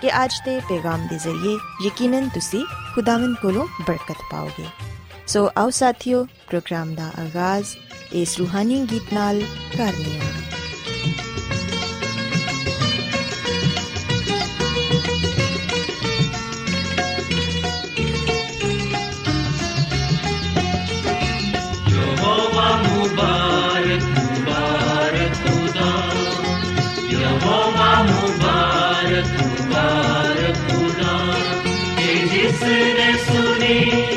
ਕਿ ਅੱਜ ਦੇ ਪੈਗਾਮ ਦੇ ਜ਼ਰੀਏ ਯਕੀਨਨ ਤੁਸੀਂ ਖੁਦਾਵੰਦ ਕੋਲੋਂ ਬਰਕਤ ਪਾਓਗੇ ਸੋ ਆਓ ਸਾਥੀਓ ਪ੍ਰੋਗਰਾਮ ਦਾ ਆਗਾਜ਼ ਇਸ ਰੂਹਾਨੀ ਗੀਤ ਨਾਲ ਕਰਨੇ ਆ यहोवा मुबारक मुबारक खुदा यहोवा मुबारक मुबारक सुनी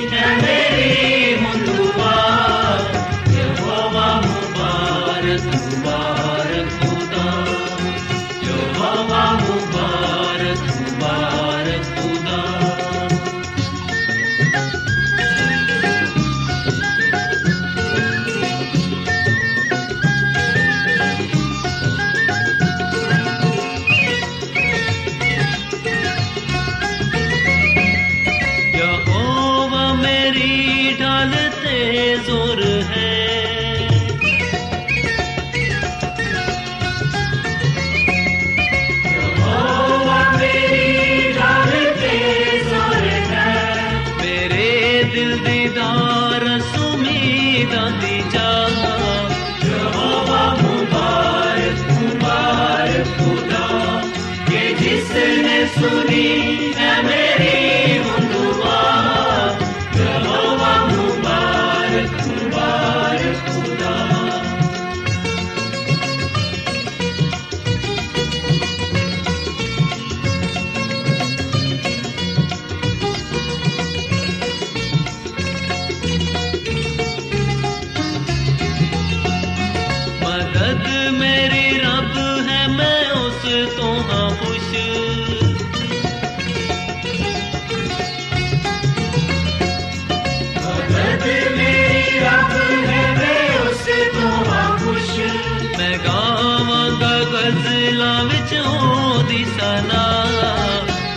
गजला विच ओदी सना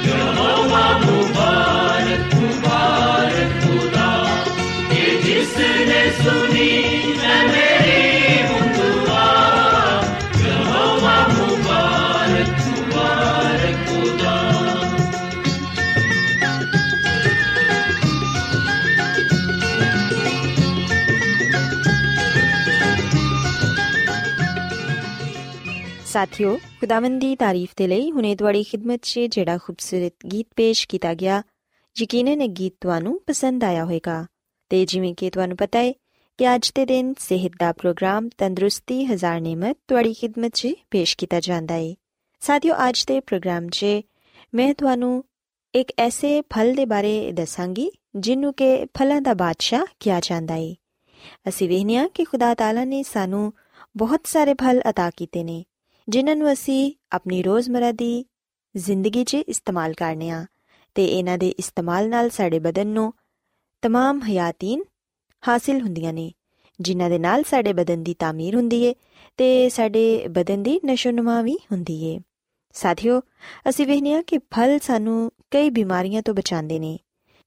यहोवा मुबारक मुबारक खुदा कि जिसने सुनी है मेरी मुंदुआ यहोवा मुबारक मुबारक खुदा ਸਾਥਿਓ ਖੁਦਾਵੰਦ ਦੀ ਤਾਰੀਫ ਦੇ ਲਈ ਹੁਣੇ ਤੁਹਾਡੀ ਖidmat 'ਚ ਜਿਹੜਾ ਖੂਬਸੂਰਤ ਗੀਤ ਪੇਸ਼ ਕੀਤਾ ਗਿਆ ਯਕੀਨਨ ਇਹ ਗੀਤ ਤੁਹਾਨੂੰ ਪਸੰਦ ਆਇਆ ਹੋਵੇਗਾ ਤੇ ਜਿਵੇਂ ਕਿ ਤੁਹਾਨੂੰ ਪਤਾ ਹੈ ਕਿ ਅੱਜ ਦੇ ਦਿਨ ਸਿਹਤ ਦਾ ਪ੍ਰੋਗਰਾਮ ਤੰਦਰੁਸਤੀ ਹਜ਼ਾਰ ਨਿਮਤ ਤੁਹਾਡੀ ਖidmat 'ਚ ਪੇਸ਼ ਕੀਤਾ ਜਾਂਦਾ ਹੈ ਸਾਥਿਓ ਅੱਜ ਦੇ ਪ੍ਰੋਗਰਾਮ 'ਚ ਮੈਂ ਤੁਹਾਨੂੰ ਇੱਕ ਐਸੇ ਫਲ ਦੇ ਬਾਰੇ ਦੱਸਾਂਗੀ ਜਿਹਨੂੰ ਕਿ ਫਲਾਂ ਦਾ ਬਾਦਸ਼ਾਹ ਕਿਹਾ ਜਾਂਦਾ ਹੈ ਅਸੀਂ ਵੇਖਦੇ ਹਾਂ ਕਿ ਖੁਦਾ ਤਾਲਾ ਨੇ ਸਾਨੂੰ ਬਹੁਤ ਸਾਰੇ ਫਲ عطا ਕੀਤੇ ਨੇ ਜਿਨ੍ਹਾਂ ਨੂੰ ਅਸੀਂ ਆਪਣੀ ਰੋਜ਼ਮਰਾ ਦੀ ਜ਼ਿੰਦਗੀ 'ਚ ਇਸਤੇਮਾਲ ਕਰਨੇ ਆ ਤੇ ਇਹਨਾਂ ਦੇ ਇਸਤੇਮਾਲ ਨਾਲ ਸਾਡੇ ਬਦਨ ਨੂੰ तमाम ਹਯਾਤੀਨ ਹਾਸਿਲ ਹੁੰਦੀਆਂ ਨੇ ਜਿਨ੍ਹਾਂ ਦੇ ਨਾਲ ਸਾਡੇ ਬਦਨ ਦੀ ਤਾਮੀਰ ਹੁੰਦੀ ਏ ਤੇ ਸਾਡੇ ਬਦਨ ਦੀ ਨਸ਼ੋਨੁਮਾ ਵੀ ਹੁੰਦੀ ਏ ਸਾਥੀਓ ਅਸੀਂ ਵੇਖਨੇ ਆ ਕਿ ਫਲ ਸਾਨੂੰ ਕਈ ਬਿਮਾਰੀਆਂ ਤੋਂ ਬਚਾਉਂਦੇ ਨੇ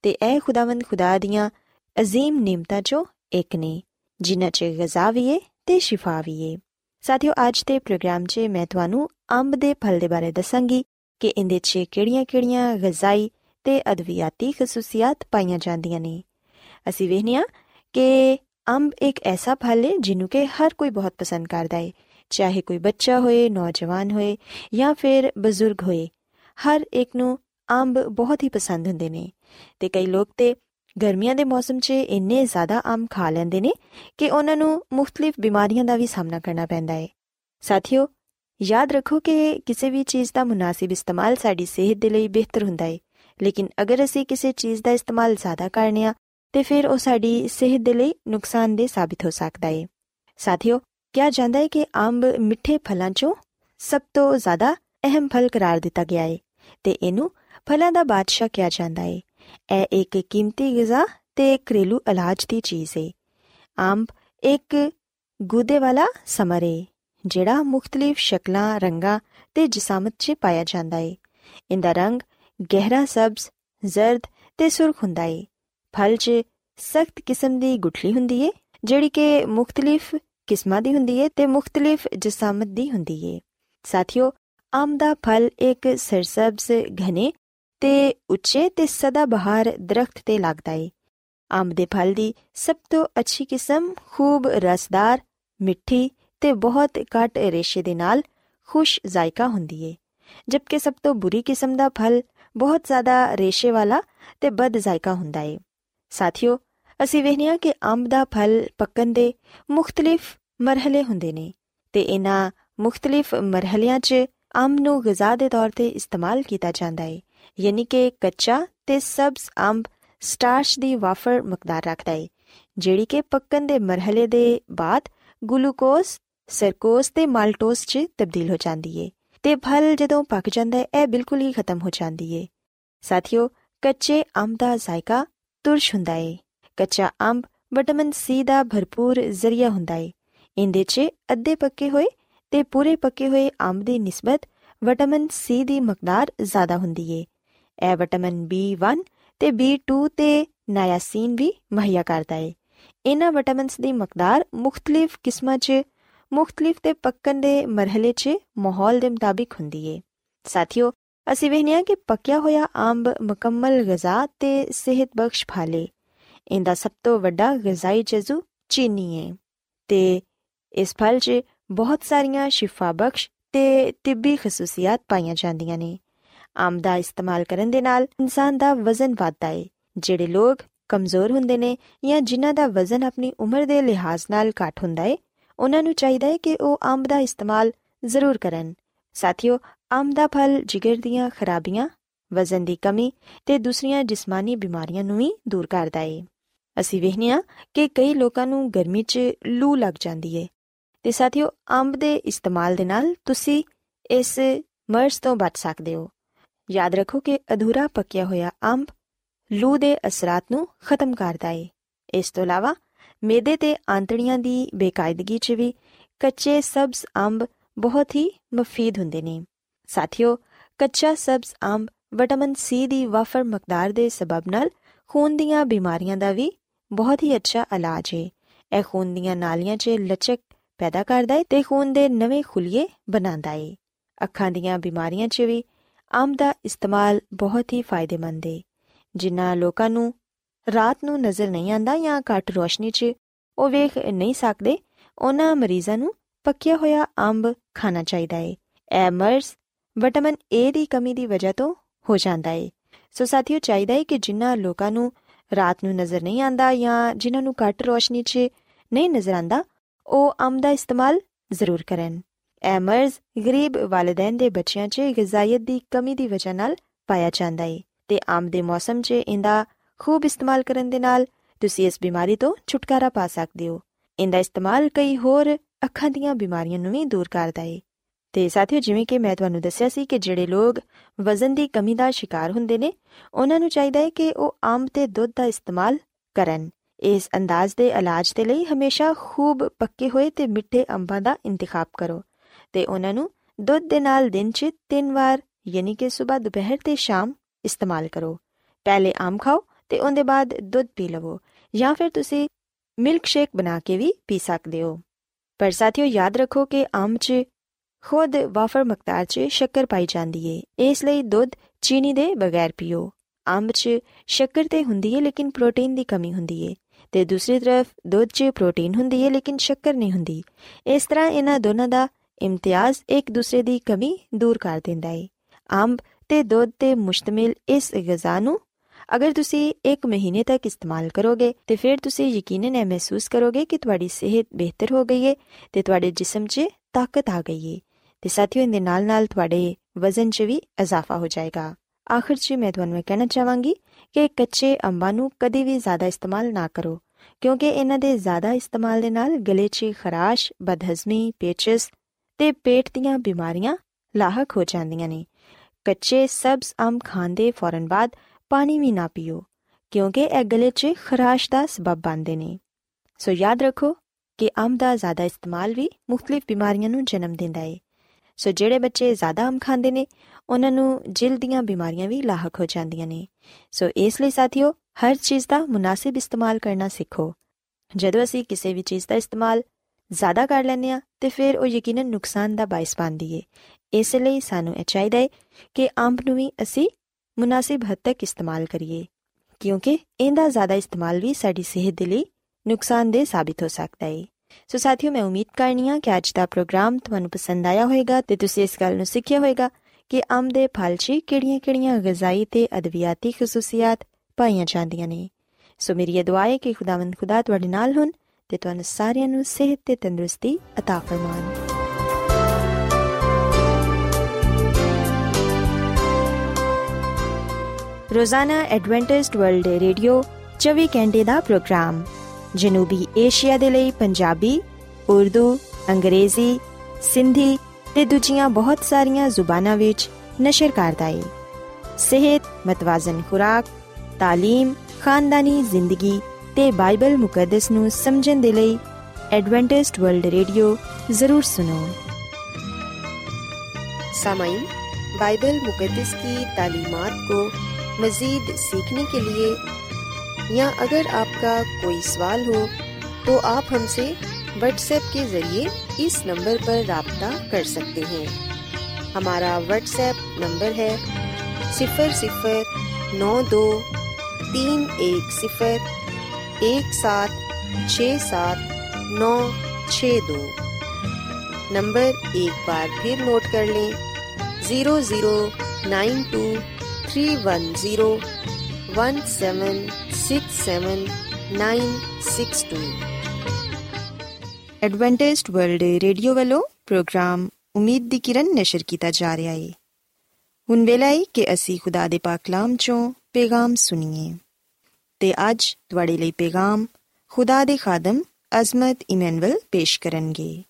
ਤੇ ਇਹ ਖੁਦਾਵੰਦ ਖੁਦਾ ਦੀਆਂ ਅਜ਼ੀਮ ਨਿਮਤਾ ਚੋਂ ਇੱਕ ਨੇ ਜਿਨ੍ਹਾਂ 'ਚ ਗਜ਼ਾ ਵੀ ਏ ਤੇ ਸ਼ਿਫਾ ਵੀ ਏ ਸਾਥੀਓ, ਅੱਜ ਦੇ ਪ੍ਰੋਗਰਾਮ 'ਚ ਮੈਂ ਤੁਹਾਨੂੰ ਅੰਬ ਦੇ ਫਲ ਦੇ ਬਾਰੇ ਦੱਸਾਂਗੀ ਕਿ ਇਹਦੇ 'ਚ ਕਿਹੜੀਆਂ-ਕਿਹੜੀਆਂ ਗਜ਼ਾਈ ਤੇ ਅਦਵਿਆਤੀ ਖਸੂਸੀਅਤ ਪਾਈਆਂ ਜਾਂਦੀਆਂ ਨੇ। ਅਸੀਂ ਵੇਖਨੀਆ ਕਿ ਅੰਬ ਇੱਕ ਐਸਾ ਫਲ ਹੈ ਜਿਹਨੂੰ ਕਿ ਹਰ ਕੋਈ ਬਹੁਤ ਪਸੰਦ ਕਰਦਾ ਹੈ। ਚਾਹੇ ਕੋਈ ਬੱਚਾ ਹੋਏ, ਨੌਜਵਾਨ ਹੋਏ ਜਾਂ ਫਿਰ ਬਜ਼ੁਰਗ ਹੋਏ, ਹਰ ਇੱਕ ਨੂੰ ਅੰਬ ਬਹੁਤ ਹੀ ਪਸੰਦ ਹੁੰਦੇ ਨੇ ਤੇ ਕਈ ਲੋਕ ਤੇ ਗਰਮੀਆਂ ਦੇ ਮੌਸਮ 'ਚ ਇੰਨੇ ਜ਼ਿਆਦਾ ਅੰਬ ਖਾ ਲੈਂਦੇ ਨੇ ਕਿ ਉਹਨਾਂ ਨੂੰ ਮੁxtਲਿਫ ਬਿਮਾਰੀਆਂ ਦਾ ਵੀ ਸਾਹਮਣਾ ਕਰਨਾ ਪੈਂਦਾ ਹੈ। ਸਾਥੀਓ, ਯਾਦ ਰੱਖੋ ਕਿ ਕਿਸੇ ਵੀ ਚੀਜ਼ ਦਾ ਮੁਨਾਸਿਬ ਇਸਤੇਮਾਲ ਸਾਡੀ ਸਿਹਤ ਦੇ ਲਈ ਬਿਹਤਰ ਹੁੰਦਾ ਹੈ। ਲੇਕਿਨ ਅਗਰ ਅਸੀਂ ਕਿਸੇ ਚੀਜ਼ ਦਾ ਇਸਤੇਮਾਲ ਜ਼ਿਆਦਾ ਕਰਨੇ ਆ ਤੇ ਫਿਰ ਉਹ ਸਾਡੀ ਸਿਹਤ ਦੇ ਲਈ ਨੁਕਸਾਨਦੇ ਸਾਬਿਤ ਹੋ ਸਕਦਾ ਹੈ। ਸਾਥੀਓ, ਕਿਹਾ ਜਾਂਦਾ ਹੈ ਕਿ ਅੰਬ ਮਿੱਠੇ ਫਲਾਂ 'ਚੋਂ ਸਭ ਤੋਂ ਜ਼ਿਆਦਾ ਅਹਿਮ ਫਲ ਕਰਾਰ ਦਿੱਤਾ ਗਿਆ ਹੈ, ਤੇ ਇਹਨੂੰ ਫਲਾਂ ਦਾ ਬਾਦਸ਼ਾਹ ਕਿਹਾ ਜਾਂਦਾ ਹੈ। ਇਹ ਇੱਕ ਕੀਮਤੀ ਗਿਜ਼ਾ ਤੇ ਘਰੇਲੂ ਇਲਾਜ ਦੀ ਚੀਜ਼ ਹੈ ਅੰਬ ਇੱਕ ਗੁਦੇ ਵਾਲਾ ਸਮਰ ਹੈ ਜਿਹੜਾ ਮੁxtਲਿਫ ਸ਼ਕਲਾਂ, ਰੰਗਾਂ ਤੇ ਜਿਸਾਮਤ 'ਚ ਪਾਇਆ ਜਾਂਦਾ ਹੈ ਇਹਦਾ ਰੰਗ ਗਹਿਰਾ ਸਬਜ਼, ਜ਼ਰਦ ਤੇ ਸੁਰਖ ਹੁੰਦਾ ਹੈ ਫਲ 'ਚ ਸਖਤ ਕਿਸਮ ਦੀ ਗੁਠਲੀ ਹੁੰਦੀ ਹੈ ਜਿਹੜੀ ਕਿ ਮੁxtਲਿਫ ਕਿਸਮਾਂ ਦੀ ਹੁੰਦੀ ਹੈ ਤੇ ਮੁxtਲਿਫ ਜਿਸਾਮਤ ਦੀ ਹੁੰਦੀ ਹੈ ਸਾਥੀਓ, ਆਮ ਦਾ ਫਲ ਇੱਕ ਸਰਸਬਜ਼ ਘਨੇ ਤੇ ਉੱਚੇ ਤੇ ਸਦਾ ਬਹਾਰ ਦਰਖਤ ਤੇ ਲੱਗਦਾ ਹੈ ਆਮ ਦੇ ਫਲ ਦੀ ਸਭ ਤੋਂ ਅੱਛੀ ਕਿਸਮ ਖੂਬ ਰਸਦਾਰ, ਮਿੱਠੀ ਤੇ ਬਹੁਤ ਘੱਟ ਰੇਸ਼ੇ ਦੇ ਨਾਲ ਖੁਸ਼ ਜ਼ਾਇਕਾ ਹੁੰਦੀ ਹੈ ਜਦਕਿ ਸਭ ਤੋਂ ਬੁਰੀ ਕਿਸਮ ਦਾ ਫਲ ਬਹੁਤ ਜ਼ਿਆਦਾ ਰੇਸ਼ੇ ਵਾਲਾ ਤੇ ਬਦ ਜ਼ਾਇਕਾ ਹੁੰਦਾ ਹੈ ਸਾਥੀਓ, ਅਸੀਂ ਵੇਖਿਆ ਕਿ ਅੰਬ ਦਾ ਫਲ ਪੱਕਣ ਦੇ ਮੁxtਲਿਫ ਮਰਹਲੇ ਹੁੰਦੇ ਨੇ ਤੇ ਇਹਨਾਂ ਮੁxtਲਿਫ ਮਰਹਲਿਆਂ 'ਚ ਅੰਬ ਨੂੰ ਗਿਜ਼ਾ ਦੇ ਤੌਰ ਤੇ ਇਸਤੇਮਾਲ ਕੀਤਾ ਜਾਂਦਾ ਹੈ ਯਾਨੀ ਕਿ ਕੱਚਾ ਤੇ ਸਬਜ਼ ਅੰਬ ਸਟਾਰਚ ਦੀ ਵਾਫਰ ਮਕਦਾਰ ਰੱਖਦਾ ਹੈ ਜਿਹੜੀ ਕਿ ਪੱਕਣ ਦੇ ਮਰਹਲੇ ਦੇ ਬਾਅਦ ਗਲੂਕੋਜ਼, ਸਰਕੋਜ਼ ਤੇ ਮਾਲਟੋਸ 'ਚ ਤਬਦੀਲ ਹੋ ਜਾਂਦੀ ਹੈ ਤੇ ਫਲ ਜਦੋਂ ਪੱਕ ਜਾਂਦਾ ਹੈ ਇਹ ਬਿਲਕੁਲ ਹੀ ਖਤਮ ਹੋ ਜਾਂਦੀ ਹੈ ਸਾਥੀਓ, ਕੱਚੇ ਅੰਬ ਦਾ ਜ਼ਾਇਕਾ ਤੁਰਸ਼ ਹੁੰਦਾ ਹੈ ਕੱਚਾ ਅੰਬ ਵਿਟਾਮਿਨ ਸੀ ਦਾ ਭਰਪੂਰ ਜ਼ਰੀਆ ਹੁੰਦਾ ਹੈ ਇਹਦੇ 'ਚ ਅੱਧੇ ਪੱਕੇ ਹੋਏ ਤੇ ਪੂਰੇ ਪੱਕੇ ਹੋਏ ਅੰਬ ਦੀ ਨਿਸਬਤ ਵਿਟਾਮਿਨ ਸੀ ਦੀ ਮਕਦਾਰ ਜ਼ਿਆਦਾ ਹੁੰਦੀ ਹੈ ਇਹ ਵਿਟਾਮਿਨ B1 ਤੇ B2 ਤੇ ਨਾਇਆਸੀਨ ਵੀ ਮੁਹੱਈਆ ਕਰਦਾ ਹੈ ਇਹਨਾਂ ਵਿਟਾਮਿਨਸ ਦੀ ਮਕਦਾਰ ਮੁxtਲਿਫ ਕਿਸਮਾਂ 'ਚ, ਮੁxtਲਿਫ ਤੇ ਪੱਕਣ ਦੇ ਮਰਹਲੇ 'ਚ ਮਾਹੌਲ ਦੇ ਮੁਤਾਬਿਕ ਹੁੰਦੀ ਹੈ ਸਾਥੀਓ, ਅਸੀਂ ਵੇਖਿਆ ਕਿ ਪੱਕਿਆ ਹੋਇਆ ਅੰਬ ਮੁਕੰਮਲ ਗਿਜ਼ਾ ਤੇ ਸਿਹਤ ਬਖਸ਼ ਫਾਲੇ। ਇਹਦਾ ਸਭ ਤੋਂ ਵੱਡਾ ਗਿਜ਼ਾਈ ਜਜ਼ੂ ਚੀਨੀ ਹੈ ਤੇ ਇਸ ਫਲ 'ਚ ਬਹੁਤ ਸਾਰੀਆਂ ਸ਼ਿਫਾ ਬਖਸ਼ ਤੇ ਤਿੱਬੀ ਖਸੂਸੀਅਤ ਪਾਈਆਂ ਜਾਂਦੀਆਂ ਨੇ। ਅੰਬ ਦਾ ਇਸਤੇਮਾਲ ਕਰਨ ਦੇ ਨਾਲ ਇਨਸਾਨ ਦਾ ਵਜ਼ਨ ਵਧਦਾ ਹੈ ਜਿਹੜੇ ਲੋਕ ਕਮਜ਼ੋਰ ਹੁੰਦੇ ਨੇ ਜਾਂ ਜਿਨ੍ਹਾਂ ਦਾ ਵਜ਼ਨ ਆਪਣੀ ਉਮਰ ਦੇ ਲਿਹਾਜ਼ ਨਾਲ ਘੱਟ ਹੁੰਦਾ ਹੈ ਉਹਨਾਂ ਨੂੰ ਚਾਹੀਦਾ ਹੈ ਕਿ ਉਹ ਅੰਬ ਦਾ ਇਸਤੇਮਾਲ ਜ਼ਰੂਰ ਕਰਨ। ਸਾਥੀਓ ਅੰਬ ਦਾ ਫਲ ਜਿਗਰ ਦੀਆਂ ਖਰਾਬੀਆਂ, ਵਜ਼ਨ ਦੀ ਕਮੀ ਤੇ ਦੂਸਰੀਆਂ ਜਿਸਮਾਨੀ ਬਿਮਾਰੀਆਂ ਨੂੰ ਵੀ ਦੂਰ ਕਰਦਾ ਹੈ ਅਸੀਂ ਵੇਖਿਆ ਕਿ ਕਈ ਲੋਕਾਂ ਨੂੰ ਗਰਮੀ 'ਚ ਲੂ ਲੱਗ ਜਾਂਦੀ ਹੈ ਤੇ ਸਾਥੀਓ ਅੰਬ ਦੇ ਇਸਤੇਮਾਲ ਦੇ ਨਾਲ ਤੁਸੀਂ ਇਸ ਮਰਜ਼ ਤੋਂ ਬਚ ਸਕਦੇ ਹੋ। ਯਾਦ ਰੱਖੋ ਕਿ ਅਧੂਰਾ ਪੱਕਿਆ ਹੋਇਆ ਅੰਬ ਲੂ ਦੇ ਅਸਰਾਂ ਨੂੰ ਖਤਮ ਕਰਦਾ ਹੈ ਇਸ ਤੋਂ ਇਲਾਵਾ ਮੇਦੇ ਤੇ ਆਂਤੜੀਆਂ ਦੀ ਬੇਕਾਇਦਗੀ 'ਚ ਵੀ ਕੱਚੇ ਸਬਜ਼ ਅੰਬ ਬਹੁਤ ਹੀ ਮਫੀਦ ਹੁੰਦੇ ਨੇ ਸਾਥੀਓ ਕੱਚਾ ਸਬਜ਼ ਅੰਬ ਵਿਟਾਮਿਨ ਸੀ ਦੀ ਵਾਫਰ ਮਕਦਾਰ ਦੇ ਸਬਬ ਨਾਲ ਖੂਨ ਦੀਆਂ ਬਿਮਾਰੀਆਂ ਦਾ ਵੀ ਬਹੁਤ ਹੀ ਅੱਛਾ ਇਲਾਜ ਹੈ ਇਹ ਖੂਨ ਦੀਆਂ ਨਾਲੀਆਂ 'ਚ ਲਚਕ ਪੈਦਾ ਕਰਦਾ ਹੈ ਤੇ ਖੂਨ ਦੇ ਨਵੇਂ ਖੁਲੀਏ ਬਣਾਉਂਦਾ ਹੈ ਅੱਖਾਂ ਦੀਆਂ ਬਿਮਾਰੀਆਂ 'ਚ ਵੀ ਅੰਬ ਦਾ ਇਸਤੇਮਾਲ ਬਹੁਤ ਹੀ ਫਾਇਦੇਮੰਦ ਹੈ ਜਿਨ੍ਹਾਂ ਲੋਕਾਂ ਨੂੰ ਰਾਤ ਨੂੰ ਨਜ਼ਰ ਨਹੀਂ ਆਂਦਾ ਜਾਂ ਘੱਟ ਰੋਸ਼ਨੀ 'ਚ ਉਹ ਵੇਖ ਨਹੀਂ ਸਕਦੇ, ਉਹਨਾਂ ਮਰੀਜ਼ਾਂ ਨੂੰ ਪੱਕਿਆ ਹੋਇਆ ਅੰਬ ਖਾਣਾ ਚਾਹੀਦਾ ਹੈ ਇਹ ਮਰਜ਼ ਵਿਟਾਮਿਨ ਏ ਦੀ ਕਮੀ ਦੀ ਵਜ੍ਹਾ ਤੋਂ ਹੋ ਜਾਂਦਾ ਹੈ ਸੋ ਸਾਥੀਓ ਚਾਹੀਦਾ ਹੈ ਕਿ ਜਿਨ੍ਹਾਂ ਲੋਕਾਂ ਨੂੰ ਰਾਤ ਨੂੰ ਨਜ਼ਰ ਨਹੀਂ ਆਂਦਾ ਜਾਂ ਜਿਨ੍ਹਾਂ ਨੂੰ ਘੱਟ ਰੋਸ਼ਨੀ 'ਚ ਨਹੀਂ ਨਜ਼ਰ ਆਂਦਾ, ਉਹ ਅੰਬ ਦਾ ਇਸਤੇਮਾਲ ਜ਼ਰੂਰ ਕਰਨ। ਇਹ ਮਰਜ਼ ਗਰੀਬ ਵਾਲਿਦੈਨ ਦੇ ਬੱਚਿਆਂ 'ਚ ਗਿਜ਼ਾਇਤ ਦੀ ਕਮੀ ਦੀ ਵਜ੍ਹਾ ਨਾਲ ਪਾਇਆ ਜਾਂਦਾ ਹੈ ਤੇ ਅੰਬ ਦੇ ਮੌਸਮ 'ਚ ਇਹਦਾ ਖੂਬ ਇਸਤੇਮਾਲ ਕਰਨ ਦੇ ਨਾਲ ਤੁਸੀਂ ਇਸ ਬਿਮਾਰੀ ਤੋਂ ਛੁਟਕਾਰਾ ਪਾ ਸਕਦੇ ਹੋ। ਇਹਦਾ ਇਸਤੇਮਾਲ ਕਈ ਹੋਰ ਅੱਖਾਂ ਦੀਆਂ ਬਿਮਾਰੀਆਂ ਨੂੰ ਵੀ ਦੂਰ ਕਰਦਾ ਹੈ ਤੇ ਸਾਥੀਓ, ਜਿਵੇਂ ਕਿ ਮੈਂ ਤੁਹਾਨੂੰ ਦੱਸਿਆ ਸੀ ਕਿ ਜਿਹੜੇ ਲੋਕ ਵਜ਼ਨ ਦੀ ਕਮੀ ਦਾ ਸ਼ਿਕਾਰ ਹੁੰਦੇ ਨੇ, ਉਹਨਾਂ ਨੂੰ ਚਾਹੀਦਾ ਹੈ ਕਿ ਉਹ ਅੰਬ ਤੇ ਦੁੱਧ ਦਾ ਇਸਤੇਮਾਲ ਕਰਨ। ਇਸ ਅੰਦਾਜ਼ ਦੇ ਇਲਾਜ ਦੇ ਲਈ ਹਮੇਸ਼ਾ ਖੂਬ ਪੱਕੇ ਹੋਏ ਤੇ ਮਿੱਠੇ ਅੰਬਾਂ ਦਾ ਇੰਤਖਾਬ ਕਰੋ। ਤੇ ਉਹਨਾਂ ਨੂੰ ਦੁੱਧ ਦੇ ਨਾਲ ਦਿਨ 'ਚ ਤਿੰਨ ਵਾਰ, ਯਾਨੀ ਕਿ ਸਵੇਰ ਦੁਪਹਿਰ ਤੇ ਸ਼ਾਮ ਇਸਤੇਮਾਲ ਕਰੋ। ਪਹਿਲੇ ਆਮ ਖਾਓ ਤੇ ਉਹਦੇ ਬਾਅਦ ਦੁੱਧ ਪੀ ਲਵੋ ਜਾਂ ਫਿਰ ਤੁਸੀਂ ਮਿਲਕ ਸ਼ੇਕ ਬਣਾ ਕੇ ਵੀ ਪੀ ਸਕਦੇ ਹੋ। ਪਰ ਸਾਥੀਓ, ਯਾਦ ਰੱਖੋ ਕਿ ਅੰਬ 'ਚ ਖੁਦ ਵਾਫਰ ਮਕਦਾਰ 'ਚ ਸ਼ੱਕਰ ਪਾਈ ਜਾਂਦੀ ਏ। ਇਸ ਲਈ ਦੁੱਧ ਚੀਨੀ ਦੇ ਬਗੈਰ ਪੀਓ। ਅੰਬ 'ਚ ਸ਼ੱਕਰ ਤੇ ਹੁੰਦੀ ਏ, ਲੇਕਿਨ ਪ੍ਰੋਟੀਨ ਦੀ ਕਮੀ ਹੁੰਦੀ ਏ। ਤੇ ਦੂਸਰੀ ਤਰਫ ਦੁੱਧ 'ਚ ਪ੍ਰੋਟੀਨ ਹੁੰਦੀ ਏ, ਲੇਕਿਨ ਸ਼ੱਕਰ ਨਹੀਂ ਹੁੰਦੀ। ਇਸ ਤਰ੍ਹਾਂ ਇਹਨਾਂ ਦੋਨਾਂ ਦਾ ਇਮਤਿਆਜ਼ ਇੱਕ ਦੂਸਰੇ ਦੀ ਕਮੀ ਦੂਰ ਕਰ ਦਿੰਦਾ ਏ। ਅੰਬ ਤੇ ਦੁੱਧ ਤੇ ਮੁਸ਼ਤਮਿਲ ਇਸ ਗਿਜ਼ਾ ਨੂੰ ਅਗਰ ਤੁਸੀਂ ਇੱਕ ਮਹੀਨੇ ਤੱਕ ਇਸਤੇਮਾਲ ਕਰੋਗੇ ਤੇ ਫਿਰ ਤੁਸੀਂ ਯਕੀਨਨ ਇਹ ਮਹਿਸੂਸ ਕਰੋਗੇ ਕਿ ਤੁਹਾਡੀ ਸਿਹਤ ਬਿਹਤਰ ਹੋ ਗਈ ਏ ਤੇ ਤੁਹਾਡੇ ਜਿਸਮ 'ਚ ਤਾਕਤ ਆ ਗਈ ਏ ਤੇ ਸਾਥੀਓ ਇਹਦੇ ਨਾਲ-ਨਾਲ ਤੁਹਾਡੇ ਵਜ਼ਨ 'ਚ ਵੀ ਇਜ਼ਾਫਾ ਹੋ ਜਾਏਗਾ। ਆਖਰ 'ਚ ਮੈਂ ਤੁਹਾਨੂੰ ਇਹ ਕਹਿਣਾ ਚਾਹਾਂਗੀ ਕਿ ਕੱਚੇ ਅੰਬਾਂ ਨੂੰ ਕਦੀ ਵੀ ਜ਼ਿਆਦਾ ਇਸਤੇਮਾਲ ਨਾ ਕਰੋ ਕਿਉਂਕਿ ਇਹਨਾਂ ਦੇ ਜ਼ਿਆਦਾ ਇਸਤੇਮਾਲ ਦੇ ਨਾਲ ਗਲੇ 'ਚ ਖਰਾਸ਼, ਬਦਹਜ਼ਮੀ, ਪੇਚਸ ਤੇ ਪੇਟ ਦੀਆਂ ਬਿਮਾਰੀਆਂ ਲਾਹਕ ਹੋ ਜਾਂਦੀਆਂ ਨੇ। ਕੱਚੇ ਸਬਜ਼ ਅੰਬ ਖਾਣ ਦੇ ਫੌਰਨ ਬਾਅਦ ਪਾਣੀ ਵੀ ਨਾ ਪੀਓ, ਕਿਉਂਕਿ ਇਹ ਗਲੇ 'ਚ ਖਰਾਸ਼ ਦਾ ਸਬਬ ਬਣਦੇ ਨੇ। ਸੋ ਯਾਦ ਰੱਖੋ ਕਿ ਅੰਬ ਦਾ ਜ਼ਿਆਦਾ ਇਸਤੇਮਾਲ ਵੀ ਮੁxtਲਿਫ ਬਿਮਾਰੀਆਂ ਨੂੰ ਜਨਮ ਦਿੰਦਾ ਹੈ ਸੋ ਜਿਹੜੇ ਬੱਚੇ ਜ਼ਿਆਦਾ ਅੰਬ ਖਾਂਦੇ ਨੇ, ਉਹਨਾਂ ਨੂੰ ਜਿਲਦ ਦੀਆਂ ਬਿਮਾਰੀਆਂ ਵੀ ਲਾਹਕ ਹੋ ਜਾਂਦੀਆਂ ਨੇ। ਸੋ ਇਸ ਲਈ ਸਾਥੀਓ, ਹਰ ਚੀਜ਼ ਦਾ ਮੁਨਾਸਿਬ ਇਸਤੇਮਾਲ ਕਰਨਾ ਸਿੱਖੋ। ਜਦੋਂ ਅਸੀਂ ਕਿਸੇ ਵੀ ਚੀਜ਼ ਦਾ ਇਸਤੇਮਾਲ ਜ਼ਿਆਦਾ ਕਰ ਲੈਂਦੇ ਆ ਤੇ ਫਿਰ ਉਹ ਯਕੀਨਨ ਨੁਕਸਾਨ ਦਾ ਬਾਇਸ ਬਣਦੀ ਏ ਇਸ ਲਈ ਸਾਨੂੰ ਇਹ ਚਾਹੀਦਾ ਹੈ ਕਿ ਅੰਬ ਨੂੰ ਵੀ ਅਸੀਂ ਮੁਨਾਸਿਬ ਹੱਦ ਤੱਕ ਇਸਤੇਮਾਲ ਕਰੀਏ, ਕਿਉਂਕਿ ਇਹਦਾ ਜ਼ਿਆਦਾ ਇਸਤੇਮਾਲ ਵੀ ਸਾਡੀ ਸਿਹਤ ਦੇ ਲਈ ਨੁਕਸਾਨਦੇਹ ਸਾਬਿਤ ਹੋ ਸਕਦਾ ਹੈ। ਸੋ ਸਾਥੀਓ, ਮੈਂ ਉਮੀਦ ਕਰਨੀ ਆ ਕਿ ਅੱਜ ਦਾ ਪ੍ਰੋਗਰਾਮ ਤੁਹਾਨੂੰ ਪਸੰਦ ਆਇਆ ਹੋਵੇਗਾ ਤੇ ਤੁਸੀਂ ਇਸ ਗੱਲ ਨੂੰ ਸਿੱਖਿਆ ਹੋਵੇਗਾ ਕਿ ਅੰਬ ਦੇ ਫਲ 'ਚ ਕਿਹੜੀਆਂ-ਕਿਹੜੀਆਂ ਗਜ਼ਾਈ ਤੇ ਅਦਵਿਆਤੀ ਖਸੂਸੀਅਤ ਪਾਈਆਂ ਜਾਂਦੀਆਂ ਨੇ। ਸੋ ਮੇਰੀ ਇਹ ਦੁਆ ਹੈ ਕਿ ਖੁਦਾਵੰਦ ਖੁਦਾ ਤੁਹਾਡੇ ਨਾਲ ਹੋਣ ਤੇ ਤੁਹਾਨੂੰ ਸਾਰਿਆਂ ਨੂੰ ਸਿਹਤ ਤੇ ਤੰਦਰੁਸਤੀ عطا ਫਰਮਾਨ ਰੋਜ਼ਾਨਾ ਐਡਵੈਂਟਿਸਟ ਵਰਲਡ ਰੇਡੀਓ 24 ਘੰਟੇ ਦਾ ਪ੍ਰੋਗਰਾਮ ਜਨੂਬੀ ਏਸ਼ੀਆ ਦੇ ਲਈ ਪੰਜਾਬੀ ਉਰਦੂ ਅੰਗਰੇਜ਼ੀ ਸਿੰਧੀ ਤੇ ਦੂਜੀਆਂ ਬਹੁਤ ਸਾਰੀਆਂ ਜ਼ੁਬਾਨਾਂ ਵਿੱਚ ਨਸ਼ਰ ਕਰਦਾ ਹੈ ਸਿਹਤ ਮਤਵਾਜ਼ਨ ਖੁਰਾਕ تعلیم ਖਾਨਦਾਨੀ ਜ਼ਿੰਦਗੀ ਤੇ ਬਾਈਬਲ ਮੁਕੱਦਸ ਨੂੰ ਸਮਝਣ ਦੇ ਲਈ ਐਡਵੈਂਟਿਸਟ ਵਰਲਡ ਰੇਡੀਓ ਜ਼ਰੂਰ ਸੁਨੋ सामाइन बाइबल मुकदस की तालीमात को मज़ीद सीखने के लिए या अगर आपका कोई सवाल हो तो आप हमसे व्हाट्सएप के ज़रिए इस नंबर पर रबता कर सकते हैं हमारा व्हाट्सएप नंबर है सिफर सिफर नौ दो तीन एक सिफर एक सात छ सात नौ छ दो नंबर एक बार फिर नोट कर लें zero zero nine two three one zero one seven six seven nine six two Adventist World Radio ਵੱਲੋਂ ਪ੍ਰੋਗਰਾਮ ਉਮੀਦ ਦੀ ਕਿਰਨ ਨਿਸ਼ਰ ਕੀਤਾ ਜਾ ਰਿਹਾ ਹੈ ਹੁਣ ਵੇਲਾ ਹੈ ਕਿ ਅਸੀਂ ਖੁਦਾ ਦੇ ਪਾਕ ਕਲਾਮ ਚੋਂ ਪੈਗਾਮ ਸੁਣੀਏ ਤੇ ਅੱਜ ਤੁਹਾਡੇ ਲਈ ਪੈਗਾਮ ਖੁਦਾ ਦੇ ਖਾਦਮ ਅਜ਼ਮਤ ਇਮਨੁਅਲ ਪੇਸ਼ ਕਰਨਗੇ।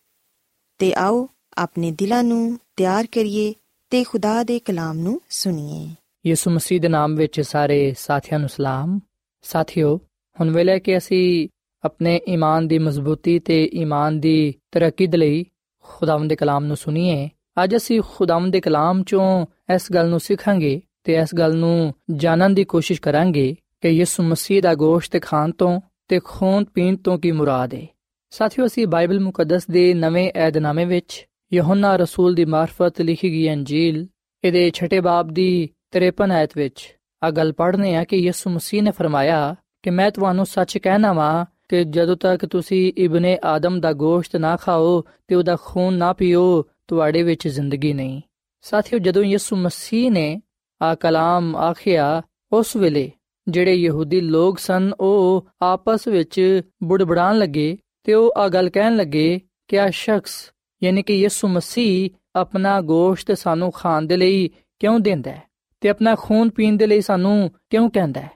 ਤੇ ਆਓ ਆਪਣੇ ਦਿਲਾਂ ਨੂੰ ਤਿਆਰ ਕਰੀਏ ਤੇ ਖੁਦਾ ਦੇ ਕਲਾਮ ਨੂੰ ਸੁਣੀਏ। ਯਿਸੂ ਮਸੀਹ ਦੇ ਨਾਮ ਵਿੱਚ ਸਾਰੇ ਸਾਥੀਆਂ ਨੂੰ ਸਲਾਮ। ਸਾਥਿਓ, ਹੁਣ ਵੇਲੇ ਕਿ ਅਸੀਂ ਆਪਣੇ ਈਮਾਨ ਦੀ ਮਜ਼ਬੂਤੀ ਤੇ ਈਮਾਨ ਦੀ ਤਰੱਕੀ ਦੇ ਲਈ ਖੁਦਾਵੰਦ ਦੇ ਕਲਾਮ ਨੂੰ ਸੁਣੀਏ, ਅੱਜ ਅਸੀਂ ਖੁਦਾਵੰਦ ਦੇ ਕਲਾਮ ਚੋਂ ਇਸ ਗੱਲ ਨੂੰ ਸਿੱਖਾਂਗੇ ਤੇ ਇਸ ਗੱਲ ਨੂੰ ਜਾਣਨ ਦੀ ਕੋਸ਼ਿਸ਼ ਕਰਾਂਗੇ ਕਿ ਯਿਸੂ ਮਸੀਹ ਦਾ ਗੋਸ਼ਤ ਖਾਣ ਤੋਂ ਤੇ ਖੂਨ ਪੀਣ ਤੋਂ ਕੀ ਮੁਰਾਦ ਹੈ ਸਾਥੀਓ, ਅਸੀਂ ਬਾਈਬਲ ਮੁਕੱਦਸ ਦੇ ਨਵੇਂ ਏਧਨਾਮੇ ਵਿੱਚ ਯਹੋਨਾ ਰਸੂਲ ਦੀ ਮਾਰਫਤ ਲਿਖੀ ਗਈ ਅੰਜੀਲ, ਇਹਦੇ ਛਠੇ ਬਾਬ ਦੀ 53 ਆਇਤ ਵਿੱਚ ਆ ਗੱਲ ਪੜ੍ਹਨੇ ਆ ਕਿ ਯਿਸੂ ਮਸੀਹ ਨੇ ਫਰਮਾਇਆ ਕਿ ਮੈਂ ਤੁਹਾਨੂੰ ਸੱਚ ਕਹਿਣਾ ਵਾਂ ਕਿ ਜਦੋਂ ਤੱਕ ਤੁਸੀਂ ਇਬਨੇ ਆਦਮ ਦਾ ਗੋਸ਼ਤ ਨਾ ਖਾਓ ਤੇ ਉਹਦਾ ਖੂਨ ਨਾ ਪੀਓ, ਤੁਹਾਡੇ ਵਿੱਚ ਜ਼ਿੰਦਗੀ ਨਹੀਂ। ਸਾਥੀਓ, ਜਦੋਂ ਯਿਸੂ ਮਸੀਹ ਨੇ ਆ ਕਲਾਮ ਆਖਿਆ, ਉਸ ਵੇਲੇ ਜਿਹੜੇ ਯਹੂਦੀ ਲੋਕ ਸਨ, ਉਹ ਆਪਸ ਵਿੱਚ ਬੁੜਬੜਾਣ ਲੱਗੇ ਤੇ ਉਹ ਆ ਗੱਲ ਕਹਿਣ ਲੱਗੇ ਕਿ ਆ ਸ਼ਖਸ, ਯਾਨੀ ਕਿ ਯਿਸੂ ਮਸੀਹ, ਆਪਣਾ ਗੋਸ਼ਤ ਸਾਨੂੰ ਖਾਣ ਦੇ ਲਈ ਕਿਉਂ ਦਿੰਦਾ ਹੈ ਤੇ ਆਪਣਾ ਖੂਨ ਪੀਣ ਦੇ ਲਈ ਸਾਨੂੰ ਕਿਉਂ ਕਹਿੰਦਾ ਹੈ?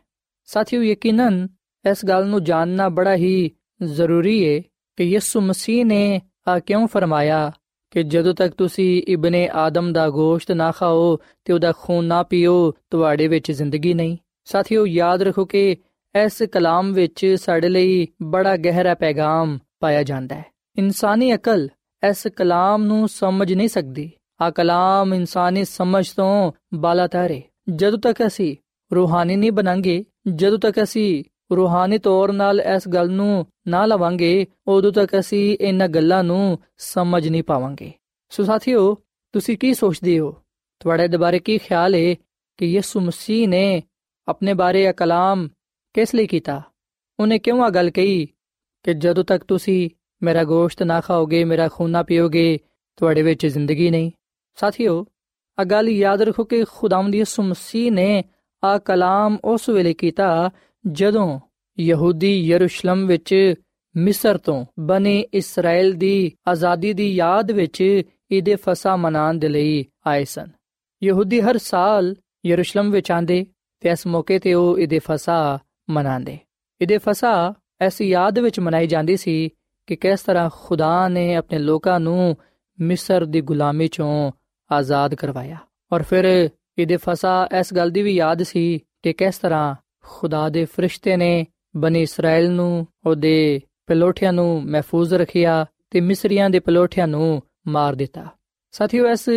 ਸਾਥੀਓ ਯਕੀਨਨ ਇਸ ਗੱਲ ਨੂੰ ਜਾਣਨਾ ਬੜਾ ਹੀ ਜ਼ਰੂਰੀ ਹੈ ਕਿ ਯਿਸੂ ਮਸੀਹ ਨੇ ਆ ਕਿਉਂ ਫਰਮਾਇਆ ਕਿ ਜਦੋਂ ਤੱਕ ਤੁਸੀਂ ਇਬਨੇ ਆਦਮ ਦਾ ਗੋਸ਼ਤ ਨਾ ਖਾਓ ਤੇ ਉਹਦਾ ਖੂਨ ਨਾ ਪੀਓ, ਤੁਹਾਡੇ ਵਿੱਚ ਜ਼ਿੰਦਗੀ ਨਹੀਂ। ਸਾਥੀਓ, ਯਾਦ ਰੱਖੋ ਕਿ ਇਸ ਕਲਾਮ ਵਿੱਚ ਸਾਡੇ ਲਈ ਬੜਾ ਗਹਿਰਾ ਪੈਗਾਮ ਪਾਇਆ ਜਾਂਦਾ ਹੈ। ਇਨਸਾਨੀ ਅਕਲ ਇਸ ਕਲਾਮ ਨੂੰ ਸਮਝ ਨਹੀਂ ਸਕਦੀ। ਆ ਕਲਾਮ ਇਨਸਾਨੀ ਸਮਝ ਤੋਂ ਬਾਲਾਤਰ ਹੈ ਜਦੋਂ ਤੱਕ ਅਸੀਂ ਰੂਹਾਨੀ ਨਹੀਂ ਬਣਾਂਗੇ, ਜਦੋਂ ਤੱਕ ਅਸੀਂ ਰੂਹਾਨੀ ਤੌਰ ਨਾਲ ਇਸ ਗੱਲ ਨੂੰ ਨਾ ਲਵਾਂਗੇ, ਉਦੋਂ ਤੱਕ ਅਸੀਂ ਇਹਨਾਂ ਗੱਲਾਂ ਨੂੰ ਸਮਝ ਨਹੀਂ ਪਾਵਾਂਗੇ। ਸੋ ਸਾਥੀਓ, ਤੁਸੀਂ ਕੀ ਸੋਚਦੇ ਹੋ? ਤੁਹਾਡੇ ਦੁਬਾਰੇ ਕੀ ਖਿਆਲ ਹੈ ਕਿ ਯਿਸੂ ਮਸੀਹ ਨੇ ਆਪਣੇ ਬਾਰੇ ਇਹ ਕਲਾਮ ਕਿਸ ਲਈ ਕੀਤਾ ਉਹਨੇ ਕਿਉਂ ਆ ਗੱਲ ਕਹੀ ਕਿ ਜਦੋਂ ਤੱਕ ਤੁਸੀਂ ਮੇਰਾ ਗੋਸ਼ਤ ਨਾ ਖਾਓਗੇ ਮੇਰਾ ਖੂਨ ਨਾ ਪੀਓਗੇ ਤੁਹਾਡੇ ਵਿੱਚ ਜ਼ਿੰਦਗੀ ਨਹੀਂ ਸਾਥੀਓ ਆ ਗੱਲ ਯਾਦ ਰੱਖੋ ਕਿ ਖੁਦਾਵੰਦ ਯਿਸੂ ਮਸੀਹ ਨੇ ਆ ਕਲਾਮ ਉਸ ਵੇਲੇ ਕੀਤਾ ਜਦੋਂ ਯਹੂਦੀ ਯਰੂਸ਼ਲਮ ਵਿੱਚ ਮਿਸਰ ਤੋਂ ਬਨੇ ਇਸਰਾਇਲ ਦੀ ਆਜ਼ਾਦੀ ਦੀ ਯਾਦ ਵਿੱਚ ਇਹਦੇ ਫਸਾ ਮਨਾਉਣ ਦੇ ਲਈ ਆਏ ਸਨ ਯਹੂਦੀ ਹਰ ਸਾਲ ਯਰੂਸ਼ਲਮ ਵਿੱਚ ਆਂਦੇ ਤੇ ਇਸ ਮੌਕੇ ਤੇ ਉਹ ਇਹਦੇ ਫਸਾ ਮਨਾਉਂਦੇ। ਇਹਦੇ ਫਸਾ ਐਸੀ ਯਾਦ ਵਿੱਚ ਮਨਾਈ ਜਾਂਦੀ ਸੀ ਕਿ ਕਿਸ ਤਰ੍ਹਾਂ ਖੁਦਾ ਨੇ ਆਪਣੇ ਲੋਕਾਂ ਨੂੰ ਮਿਸਰ ਦੀ ਗੁਲਾਮੀ ਚੋਂ ਆਜ਼ਾਦ ਕਰਵਾਇਆ। ਔਰ ਫਿਰ ਇਹਦੇ ਫਸਾ ਇਸ ਗੱਲ ਦੀ ਵੀ ਯਾਦ ਸੀ ਕਿ ਕਿਸ ਤਰ੍ਹਾਂ ਖੁਦਾ ਦੇ ਫਰਿਸ਼ਤੇ ਨੇ ਬਨੀ ਇਸਰਾਇਲ ਨੂੰ ਉਹਦੇ ਪਲੋਠਿਆਂ ਨੂੰ ਮਹਿਫੂਜ਼ ਰੱਖਿਆ ਤੇ ਮਿਸਰੀਆਂ ਦੇ ਪਲੋਠਿਆਂ ਨੂੰ ਮਾਰ ਦਿੱਤਾ। ਸਾਥੀਓ, ਇਸ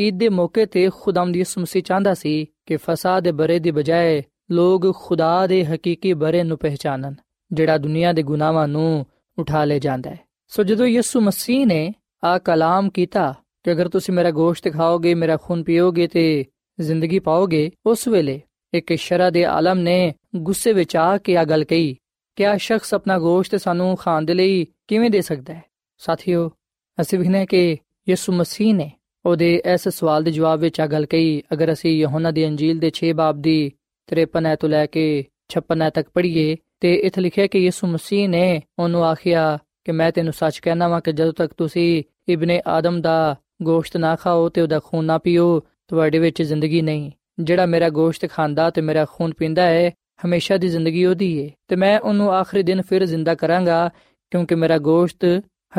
ਈਦ ਦੇ ਮੌਕੇ ਤੇ ਖੁਦਾਮ ਦੀ ਸੁਮਸੀ ਚਾਹੁੰਦਾ ਸੀ ਕਿ ਫਸਾ ਦੇ ਬਰੇ ਦੀ ਬਜਾਏ ਲੋਕ ਖੁਦਾ ਦੇ ਹਕੀਕੀ ਬਰੇ ਨੂੰ ਪਹਿਚਾਨਣ, ਜਿਹੜਾ ਦੁਨੀਆ ਦੇ ਗੁਨਾਹਾਂ ਨੂੰ ਉਠਾ ਲੈ ਜਾਂਦਾ ਹੈ। ਸੋ ਜਦੋਂ ਯਿਸੂ ਮਸੀਹ ਨੇ ਆ ਕਲਾਮ ਕੀਤਾ ਕਿ ਅਗਰ ਤੁਸੀਂ ਮੇਰਾ ਗੋਸ਼ਤ ਖਾਓਗੇ, ਮੇਰਾ ਖੂਨ ਪੀਓਗੇ ਤੇ ਜ਼ਿੰਦਗੀ ਪਾਓਗੇ, ਉਸ ਵੇਲੇ ਇੱਕ ਸ਼ਰਾ ਦੇ ਆਲਮ ਨੇ ਗੁੱਸੇ ਵਿੱਚ ਆ ਕੇ ਆ ਗੱਲ ਕਹੀ ਕਿ ਆ ਸ਼ਖਸ ਆਪਣਾ ਗੋਸ਼ਤ ਸਾਨੂੰ ਖਾਣ ਦੇ ਲਈ ਕਿਵੇਂ ਦੇ ਸਕਦਾ ਹੈ? ਸਾਥੀਓ, ਅਸੀਂ ਵਿਖਨੇ ਕਿ ਯਿਸੂ ਮਸੀਹ ਨੇ ਉਹਦੇ ਇਸ ਸਵਾਲ ਦੇ ਜਵਾਬ ਵਿੱਚ ਆ ਗੱਲ ਕਹੀ, ਅਗਰ ਅਸੀਂ ਯਹੋਨਾ ਦੀ ਅੰਜੀਲ ਦੇ 6 ਬਾਬ ਦੀ 53 ਤੋਂ ਲੈ ਕੇ 56 ਤੱਕ ਪੜ੍ਹੀਏ ਤੇ ਇੱਥੇ ਲਿਖਿਆ ਕਿ ਯਿਸੂ ਮਸੀਹ ਨੇ ਉਹਨੂੰ ਆਖਿਆ ਕਿ ਮੈਂ ਤੈਨੂੰ ਸੱਚ ਕਹਿਣਾ ਵਾਂ ਕਿ ਜਦੋਂ ਤੱਕ ਤੁਸੀਂ ਇਬਨੇ ਆਦਮ ਦਾ ਗੋਸ਼ਤ ਨਾ ਖਾਓ ਤੇ ਉਹਦਾ ਖੂਨ ਨਾ ਪੀਓ, ਤੁਹਾਡੇ ਵਿੱਚ ਜ਼ਿੰਦਗੀ ਨਹੀਂ। ਜਿਹੜਾ ਮੇਰਾ ਗੋਸ਼ਤ ਖਾਂਦਾ ਤੇ ਮੇਰਾ ਖੂਨ ਪੀਂਦਾ ਹੈ ਹਮੇਸ਼ਾ ਦੀ ਜ਼ਿੰਦਗੀ ਉਹਦੀ ਹੈ ਤੇ ਮੈਂ ਉਹਨੂੰ ਆਖਰੀ ਦਿਨ ਫਿਰ ਜ਼ਿੰਦਾ ਕਰਾਂਗਾ ਕਿਉਂਕਿ ਮੇਰਾ ਗੋਸ਼ਤ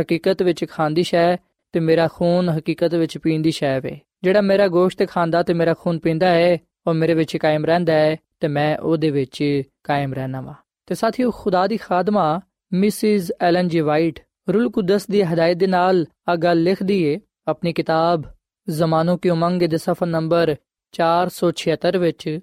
ਹਕੀਕਤ ਵਿੱਚ ਖਾਂਦੀ ਸ਼ੈ ਤੇ ਮੇਰਾ ਖੂਨ ਹਕੀਕਤ ਵਿੱਚ ਪੀਣ ਦੀ ਸ਼ੈ ਵੇ। ਜਿਹੜਾ ਮੇਰਾ ਗੋਸ਼ਤ ਖਾਂਦਾ ਤੇ ਮੇਰਾ ਖੂਨ ਪੀਂਦਾ ਹੈ, ਉਹ ਮੇਰੇ ਵਿੱਚ ਕਾਇਮ ਰਹਿੰਦਾ ਹੈ ਤੇ ਮੈਂ ਉਹਦੇ ਵਿੱਚ ਕਾਇਮ ਰਹਿਣਾ ਵਾ। ਤੇ ਸਾਥੀਓ, ਖੁਦਾ ਦੀ ਖਾਦਮਾ, ਮਿਸਿਸ ਐਲਨ ਜੀ ਵਾਈਟ, ਰੂਲ ਕੁਦਸ ਦੀ ਹਦਾਇਤ ਦੇ ਨਾਲ ਆ ਗੱਲ ਲਿਖਦੀ ਏ, ਆਪਣੀ ਕਿਤਾਬ ਜ਼ਮਾਨੋ ਕੀ ਉਮੰਗ ਦੇ ਸਫਾ ਨੰਬਰ 476 ਵਿੱਚ,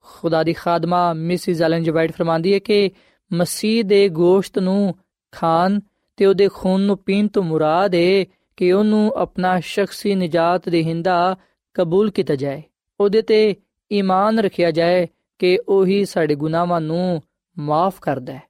ਖੁਦਾ ਦੀ ਖਾਦਮਾ, ਮਿਸਿਸ ਐਲਨ ਜੀ ਵਾਈਟ ਫਰਮਾਂਦੀ ਹੈ ਕਿ ਮਸੀਹ ਦੇ ਗੋਸ਼ਤ ਨੂੰ ਖਾਣ ਤੇ ਉਹਦੇ ਖੂਨ ਨੂੰ ਪੀਣ ਤੋਂ ਮੁਰਾਦ ਹੈ ਕਿ ਉਹਨੂੰ ਆਪਣਾ ਸ਼ਖਸੀ ਨਜਾਤ ਦੇਹਿੰਦਾ ਕਬੂਲ ਕੀਤਾ ਜਾਏ ਉਹਦੇ ਤੇ ਈਮਾਨ ਰੱਖਿਆ ਜਾਏ ਕਿ ਉਹੀ ਸਾਡੇ ਗੁਨਾਹਾਂ ਨੂੰ ਮਾਫ ਕਰਦਾ ਹੈ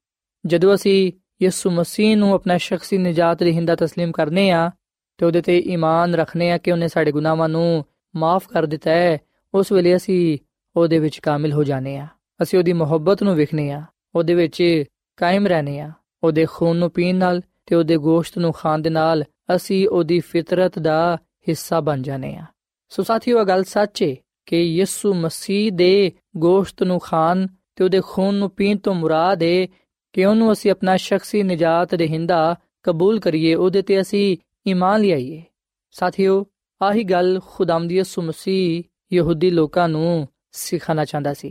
ਜਦੋਂ ਅਸੀਂ ਯਿਸੂ ਮਸੀਹ ਨੂੰ ਆਪਣਾ ਸ਼ਖਸੀ ਨਜਾਤ ਦੇਹਿੰਦਾ تسلیم ਕਰਨੇ ਆ ਤੇ ਉਹਦੇ ਤੇ ਈਮਾਨ ਰੱਖਨੇ ਆ ਕਿ ਉਹਨੇ ਸਾਡੇ ਗੁਨਾਹਾਂ ਨੂੰ ਮਾਫ ਕਰ ਦਿੱਤਾ ਹੈ ਉਸ ਵੇਲੇ ਅਸੀਂ ਉਹਦੇ ਵਿੱਚ ਕਾਮਿਲ ਹੋ ਜਾਣੇ ਆ ਅਸੀਂ ਉਹਦੀ ਮੁਹੱਬਤ ਨੂੰ ਵਿਖਨੇ ਆ ਉਹਦੇ ਵਿੱਚ ਕਾਇਮ ਰਹਨੇ ਆ ਉਹਦੇ ਖੂਨ ਨੂੰ ਪੀਣ ਨਾਲ ਤੇ ਉਹਦੇ ਗੋਸ਼ਤ ਨੂੰ ਖਾਣ ਦੇ ਨਾਲ ਅਸੀਂ ਉਹਦੀ ਫਿਤਰਤ ਦਾ ਹਿੱਸਾ ਬਣ ਜਾਣੇ ਆ ਸੋ ਸਾਥੀਓ, ਇਹ ਗੱਲ ਸੱਚ ਹੈ ਕਿ ਯਿਸੂ ਮਸੀਹ ਦੇ ਗੋਸ਼ਤ ਨੂੰ ਖਾਣ ਤੇ ਉਹਦੇ ਖੂਨ ਨੂੰ ਪੀਣ ਤੋਂ ਮੁਰਾਦ ਹੈ ਕਿ ਉਹਨੂੰ ਅਸੀਂ ਆਪਣਾ ਸ਼ਖਸੀ ਨਜਾਤ ਦੇਹਿੰਦਾ ਕਬੂਲ ਕਰੀਏ, ਉਹਦੇ ਤੇ ਅਸੀਂ ਈਮਾਨ ਲਿਆਈਏ। ਸਾਥੀਓ, ਆਹੀ ਗੱਲ ਖੁਦਾਮਦੀ ਯਿਸੂ ਮਸੀਹ ਯਹੂਦੀ ਲੋਕਾਂ ਨੂੰ ਸਿਖਾਣਾ ਚਾਹੁੰਦਾ ਸੀ।